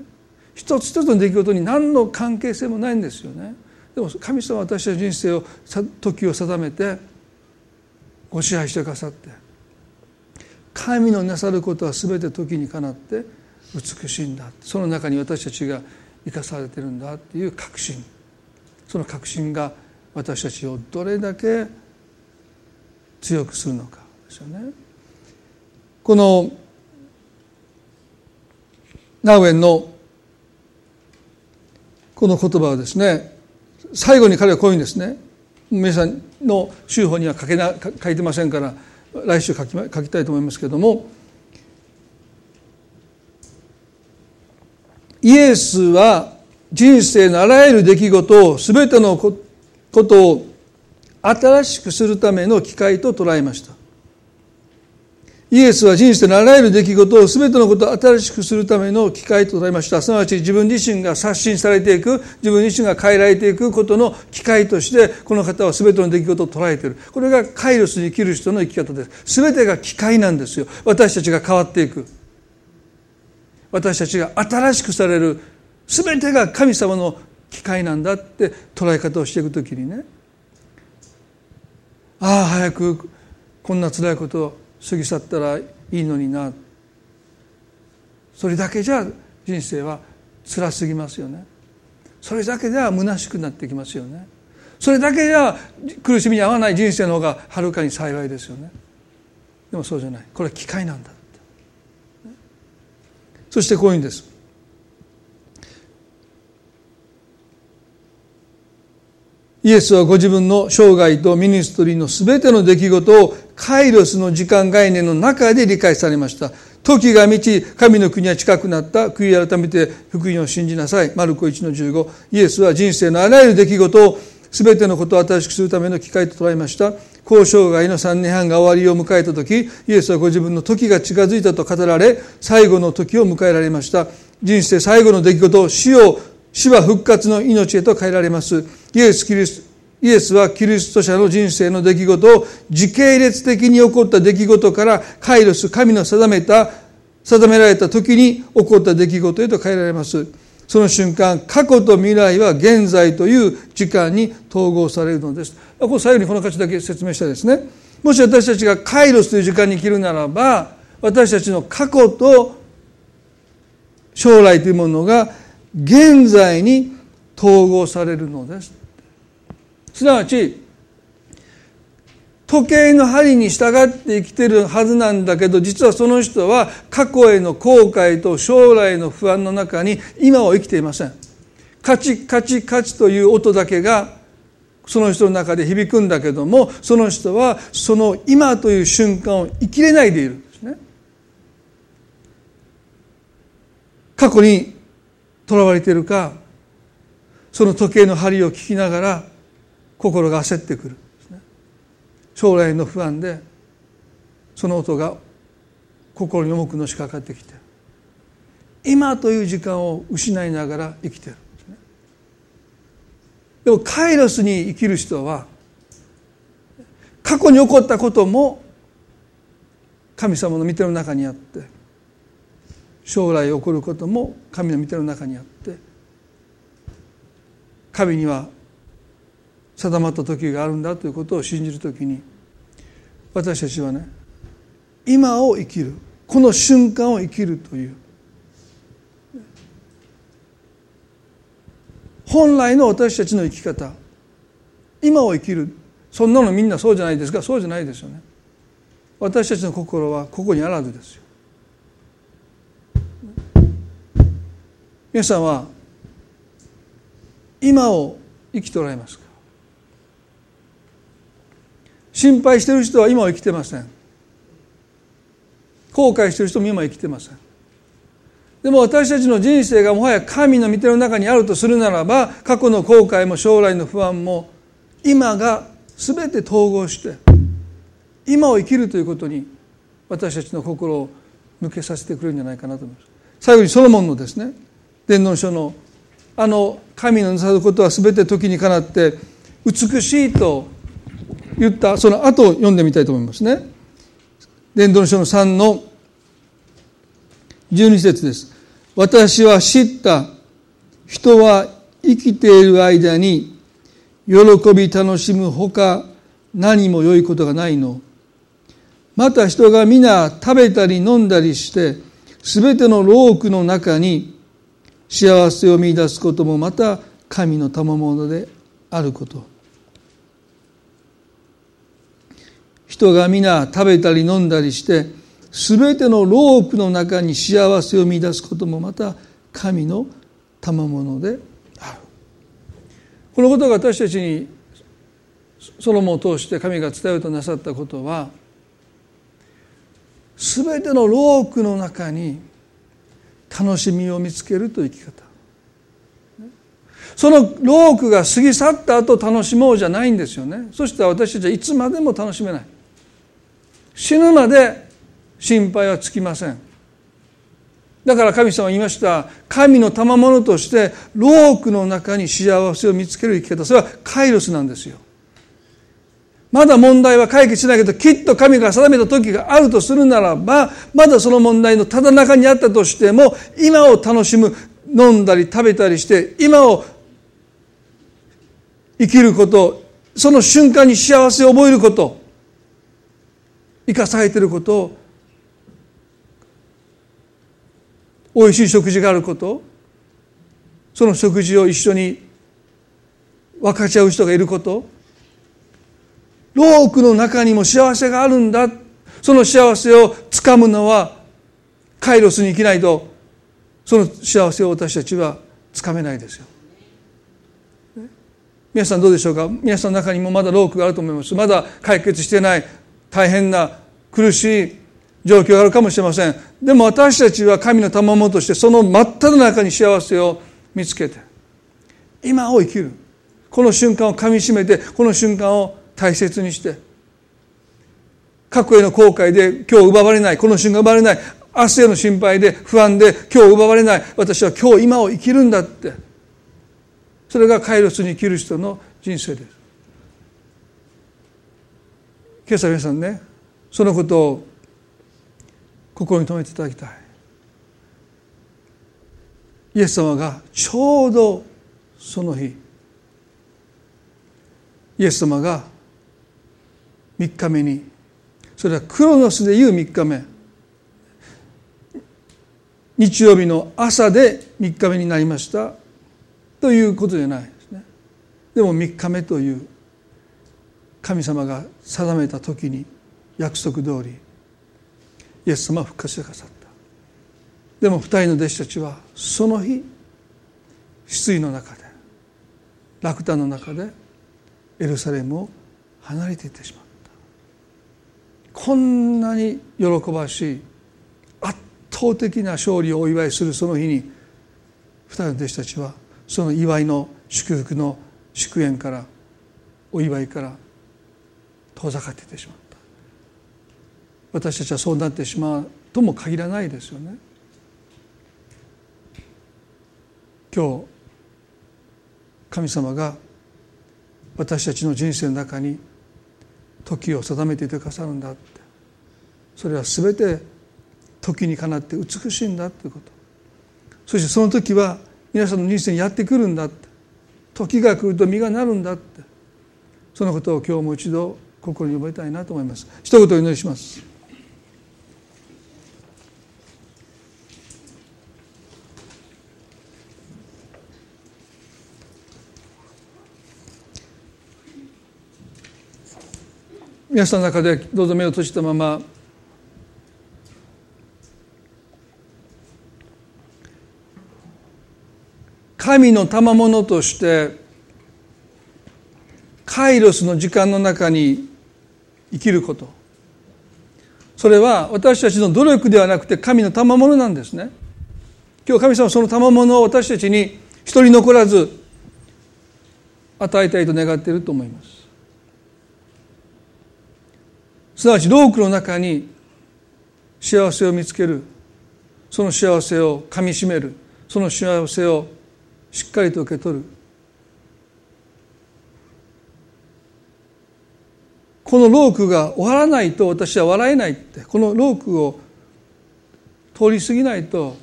一つ一つの出来事に何の関係性もないんですよね。でも神様は私の人生を時を定めてご支配してくださって神のなさることは全て時にかなって美しいんだその中に私たちが生かされてるんだっていう確信その確信が私たちをどれだけ強くするのかですよね。このナウエンのこの言葉はですね最後に彼はこういうんですね。皆さんの修法には書けな書いてませんから来週書き書きたいと思いますけれども。イエスは人生のあらゆる出来事を全てのことを新しくするための機会と捉えました。イエスは人生のあらゆる出来事を全てのことを新しくするための機会となりました。すなわち自分自身が刷新されていく自分自身が変えられていくことの機会としてこの方は全ての出来事を捉えている。これがカイロスに生きる人の生き方です。全てが機会なんですよ。私たちが変わっていく。私たちが新しくされる。全てが神様の機会なんだって捉え方をしていくときにね。ああ早くこんな辛いことを過ぎ去ったらいいのにな。それだけじゃ人生は辛すぎますよね。それだけでは虚しくなってきますよね。それだけじゃ苦しみに合わない人生の方がはるかに幸いですよね。でもそうじゃない。これは機械なんだそしてこういうんです。イエスはご自分の生涯とミニストリーの全ての出来事をカイロスの時間概念の中で理解されました。時が満ち、神の国は近くなった。悔い改めて福音を信じなさい。マルコ1の15。イエスは人生のあらゆる出来事を全てのことを新しくするための機会と捉えました。交渉外の3年半が終わりを迎えた時、イエスはご自分の時が近づいたと語られ、最後の時を迎えられました。人生最後の出来事を死を、死は復活の命へと変えられます。イエス・キリスト、イエスはキリスト者の人生の出来事を時系列的に起こった出来事からカイロス、神の定めた、定められた時に起こった出来事へと変えられます。その瞬間、過去と未来は現在という時間に統合されるのです。ここ最後にこの箇所だけ説明したですね。もし私たちがカイロスという時間に生きるならば、私たちの過去と将来というものが現在に統合されるのです。すなわち時計の針に従って生きてるはずなんだけど実はその人は過去への後悔と将来の不安の中に今を生きていませんカチカチカチという音だけがその人の中で響くんだけどもその人はその今という瞬間を生きれないでいるんですね過去にとらわれているかその時計の針を聞きながら心が焦ってくる。将来の不安でその音が心に重くのしかかってきて今という時間を失いながら生きてる。でもカイロスに生きる人は過去に起こったことも神様の御手の中にあって将来起こることも神の御手の中にあって神には定まった時があるんだということを信じる時に私たちはね今を生きるこの瞬間を生きるという本来の私たちの生き方今を生きるそんなのみんなそうじゃないですかそうじゃないですよね。私たちの心はここにあらずですよ。皆さんは今を生きておられますか？心配している人は今は生きてません。後悔している人も今生きてません。でも私たちの人生がもはや神の御手の中にあるとするならば過去の後悔も将来の不安も今が全て統合して今を生きるということに私たちの心を向けさせてくれるんじゃないかなと思います。最後にソロモンのですね伝道書のあの神のなさることは全て時にかなって美しいと言ったその後を読んでみたいと思いますね。伝道書の3の12節です。私は知った人は生きている間に喜び楽しむほか何も良いことがないの。また人が皆食べたり飲んだりして全ての労苦の中に幸せを見出すこともまた神の賜物であること。人が皆食べたり飲んだりして全ての労苦の中に幸せを見出すこともまた神の賜物であるこのことが私たちにソロモンを通して神が伝えようとなさったことは全ての労苦の中に楽しみを見つけるという生き方。そのロークが過ぎ去った後楽しもうじゃないんですよね。そしたら私たちはいつまでも楽しめない。死ぬまで心配はつきません。だから神様は言いました。神の賜物としてロークの中に幸せを見つける生き方。それはカイロスなんですよ。まだ問題は解決しないけどきっと神が定めた時があるとするならばまだその問題のただ中にあったとしても今を楽しむ飲んだり食べたりして今を生きることその瞬間に幸せを覚えること生かされていることをおいしい食事があることその食事を一緒に分かち合う人がいることロークの中にも幸せがあるんだ。その幸せをつかむのはカイロスに生きないとその幸せを私たちはつかめないですよ。皆さんどうでしょうか？皆さんの中にもまだロークがあると思いますまだ解決してない大変な苦しい状況があるかもしれません。でも私たちは神の賜物としてその真っ只中に幸せを見つけて今を生きる。この瞬間をかみしめてこの瞬間を大切にして過去への後悔で今日奪われないこの瞬間奪われない明日への心配で不安で今日奪われない私は今日今を生きるんだってそれがカイロスに生きる人の人生です。今朝皆さんねそのことを心に留めていただきたい。イエス様がちょうどその日イエス様が3日目に。それはクロノスでいう3日目。日曜日の朝で3日目になりました。ということじゃないですね。でも3日目という神様が定めた時に約束通りイエス様は復活してくださった。でも2人の弟子たちはその日失意の中で落胆の中でエルサレムを離れていってしまったこんなに喜ばしい圧倒的な勝利をお祝いするその日に2人の弟子たちはその祝いの祝福の祝宴からお祝いから遠ざかっていってしまった。私たちはそうなってしまうとも限らないですよね。今日神様が私たちの人生の中に時を定めていてくださるんだって。それは全て時にかなって美しいんだということ。そしてその時は皆さんの人生にやってくるんだって。時が来ると実がなるんだって。そのことを今日もう一度心に覚えたいなと思います。一言お祈りします。皆さんの中でどうぞ目を閉じたまま神の賜物としてカイロスの時間の中に生きること。それは私たちの努力ではなくて神の賜物なんですね。今日神様はその賜物を私たちに一人残らず与えたいと願っていると思います。すなわちロークの中に幸せを見つける。その幸せをかみしめる。その幸せをしっかりと受け取る。このロークが終わらないと私は笑えないって。このロークを通り過ぎないと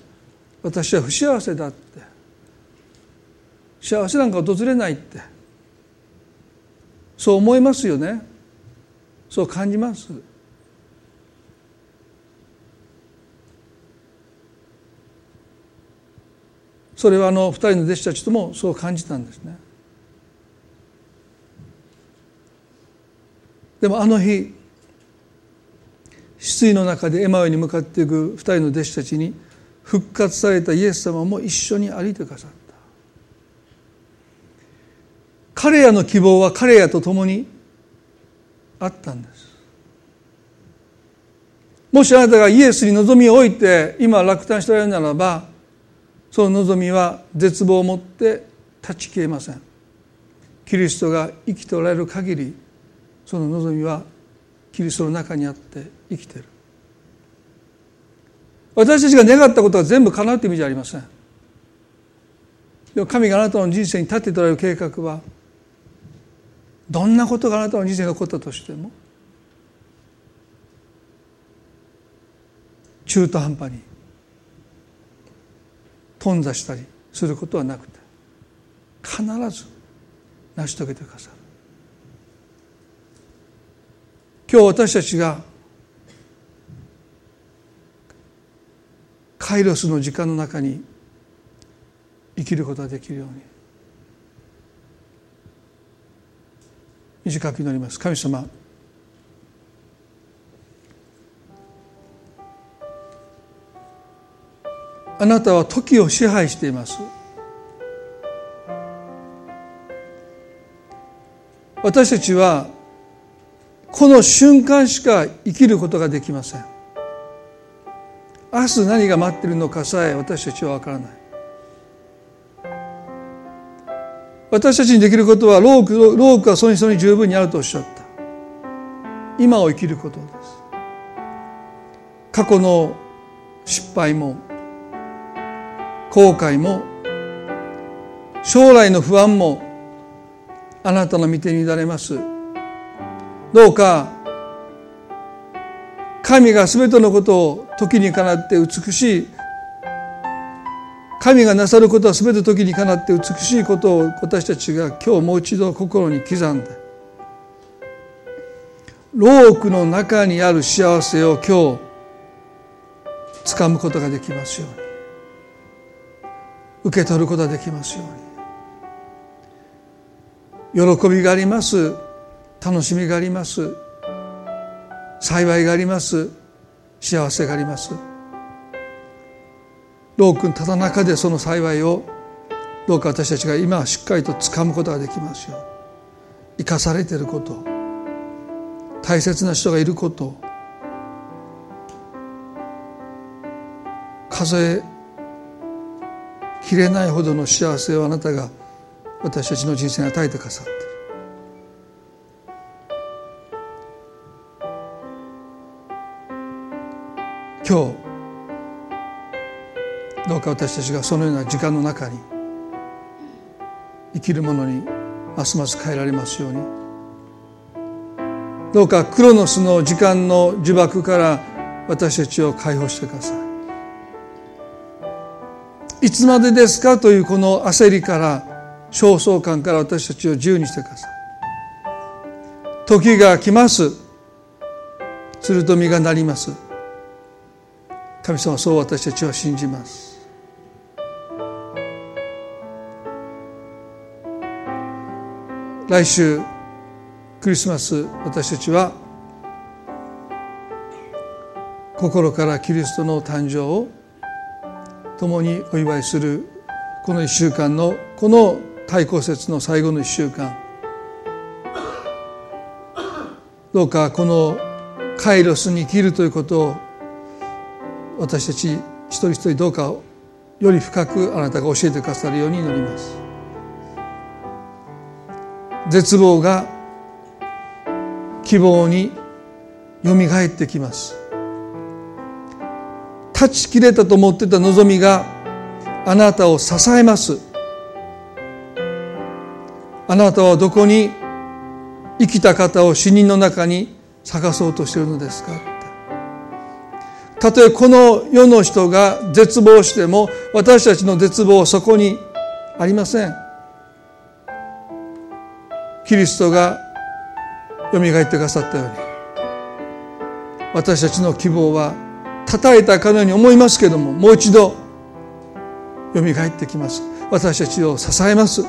私は不幸せだって。幸せなんか訪れないって。そう思いますよね。そう感じます。それはあの二人の弟子たちともそう感じたんですね。でもあの日失意の中でエマオに向かっていく二人の弟子たちに復活されたイエス様も一緒に歩いてくださった。彼らの希望は彼らと共にあったんです。もしあなたがイエスに望みを置いて今落胆しておられるならばその望みは絶望をもって断ち消えません。キリストが生きておられる限りその望みはキリストの中にあって生きてる。私たちが願ったことは全部叶うという意味じゃありません。でも神があなたの人生に立てておられる計画はどんなことがあなたの人生に起こったとしても中途半端に頓挫したりすることはなくて必ず成し遂げてくださる。今日私たちがカイロスの時間の中に生きることができるように短く祈ります。神様。あなたは時を支配しています。私たちはこの瞬間しか生きることができません。明日何が待っているのかさえ私たちは分からない。私たちにできることは労苦労苦はその人に十分にあるとおっしゃった。今を生きることです。過去の失敗も後悔も将来の不安もあなたの御手に委ねます。どうか神が全てのことを時にかなって美しい神がなさることは全て時にかなって美しいことを私たちが今日もう一度心に刻んで。労苦の中にある幸せを今日掴むことができますように。受け取ることができますように。喜びがあります。楽しみがあります。幸いがあります。幸せがあります。労苦ただ中でその幸いをどうか私たちが今しっかりと掴むことができますよ生かされていること大切な人がいること数えきれないほどの幸せをあなたが私たちの人生に与えてくださっている。今日どうか私たちがそのような時間の中に生きるものにますます変えられますように。どうかクロノスの時間の呪縛から私たちを解放してください。いつまでですかというこの焦りから焦燥感から私たちを自由にしてください。時が来ます。すると実がなります。神様そう私たちは信じます。来週クリスマス私たちは心からキリストの誕生を共にお祝いするこの1週間のこの対抗節の最後の1週間。どうかこのカイロスに生きるということを私たち一人一人どうかより深くあなたが教えてくださるように祈ります。絶望が希望によみがえってきます。断ち切れたと思ってた望みがあなたを支えます。あなたはどこに生きた方を死人の中に探そうとしているのですか？たとえこの世の人が絶望しても私たちの絶望はそこにありません。キリストがよみがえってくださったように私たちの希望は叩いたかのように思いますけどももう一度よみがえってきます。私たちを支えます。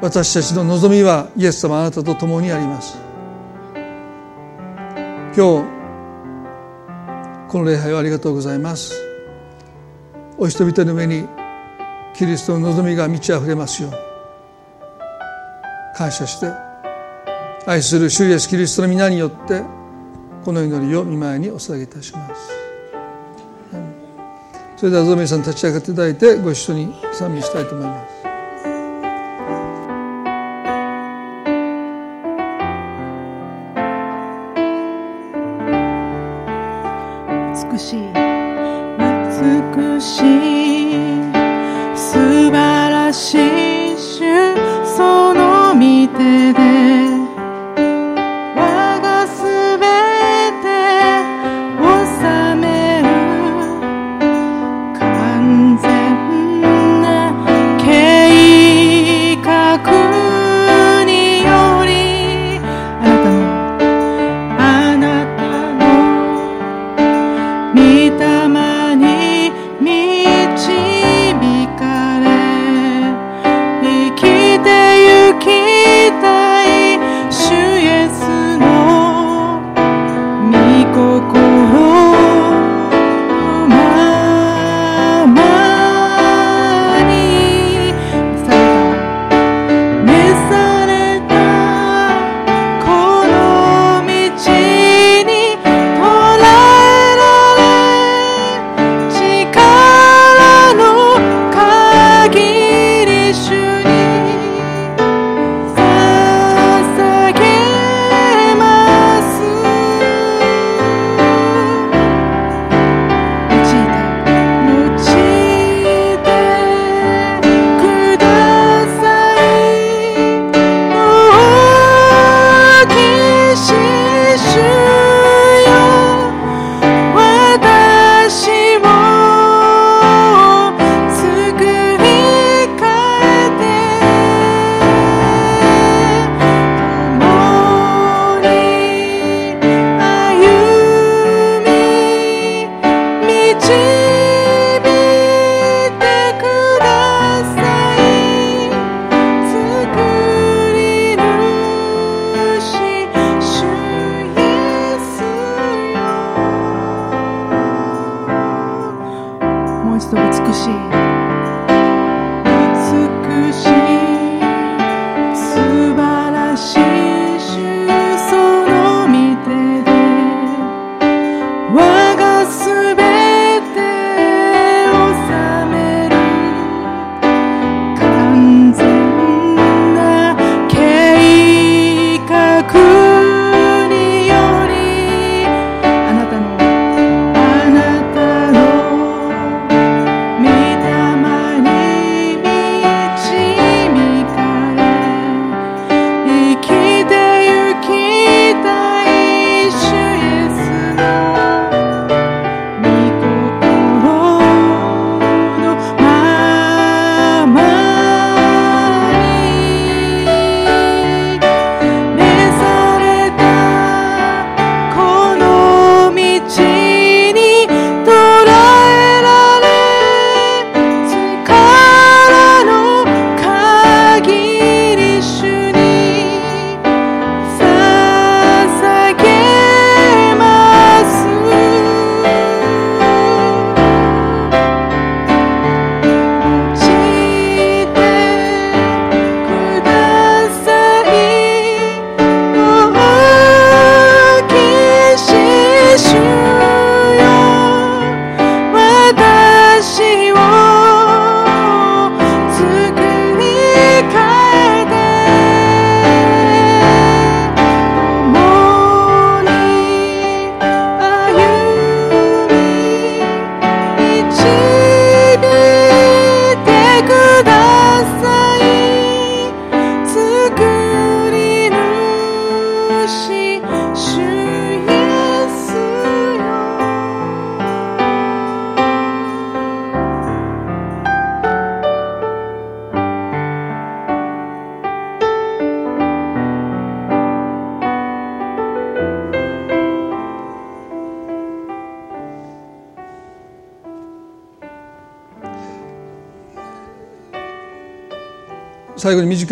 私たちの望みはイエス様あなたと共にあります。今日この礼拝をありがとうございます。お人々の上にキリストの望みが満ち溢れますように。感謝して愛する主イエスキリストの皆によってこの祈りを見舞いにお捧げいたしますそれではゾメさん立ち上がっていただいてご一緒に賛美したいと思います。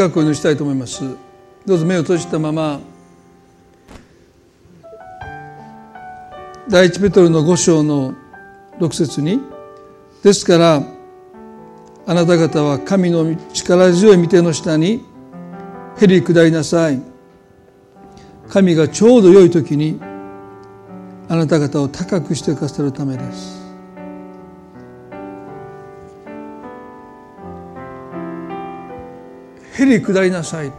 くお祈りしたいと思います。どうぞ目を閉じたまま第一ペトルの五章の六節にですからあなた方は神の力強い御手の下にへり下りなさい。神がちょうど良い時にあなた方を高くしてくださるためです。へり下りなさい。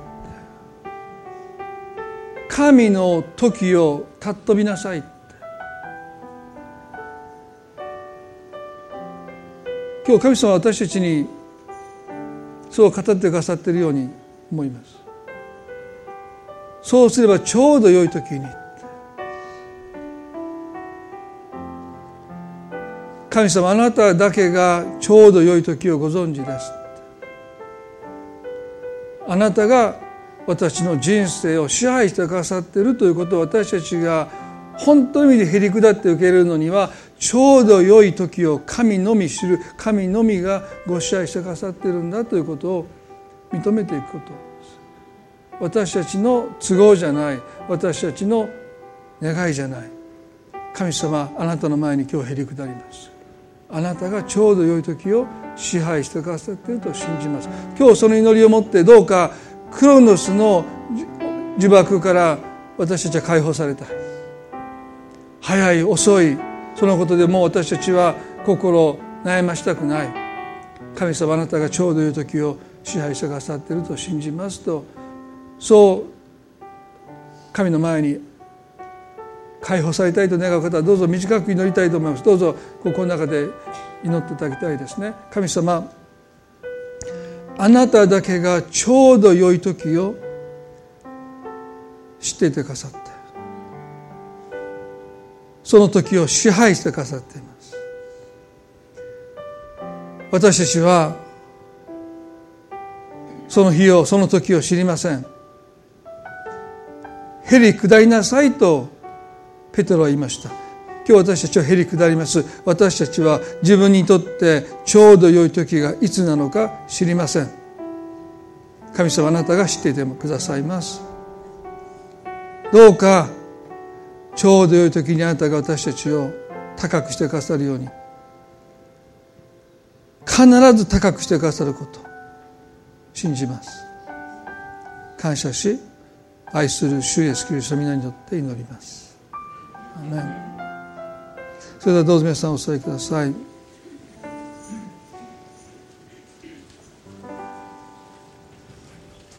神の時を尊びなさい。今日神様は私たちにそう語ってくださっているように思います。そうすればちょうど良い時に。神様あなただけがちょうど良い時をご存知です。あなたが私の人生を支配してくださっているということを私たちが本当の意味でへり下って受けるのにはちょうど良い時を神のみ知る神のみがご支配してくださっているんだということを認めていくこと私たちの都合じゃない私たちの願いじゃない神様あなたの前に今日へり下りますあなたがちょうど良い時を支配してくださっていると信じます。今日その祈りを持ってどうかクロノスの呪縛から私たちは解放された。早い遅いそのことでもう私たちは心を悩ましたくない。神様あなたがちょうど良い時を支配してくださっていると信じますとそう神の前に解放されたいと願う方はどうぞ短く祈りたいと思います。どうぞここの中で祈っていただきたいですね。神様あなただけがちょうど良い時を知っていてくださってその時を支配してくださっています。私たちはその日をその時を知りません。へり下りなさいとペテロは言いました。今日私たちはへり下ります。私たちは自分にとってちょうど良い時がいつなのか知りません。神様あなたが知っていてもくださいます。どうかちょうど良い時にあなたが私たちを高くしてくださるように。必ず高くしてくださること。信じます。感謝し愛する主イエスキリスト皆によって祈ります。それではどうぞ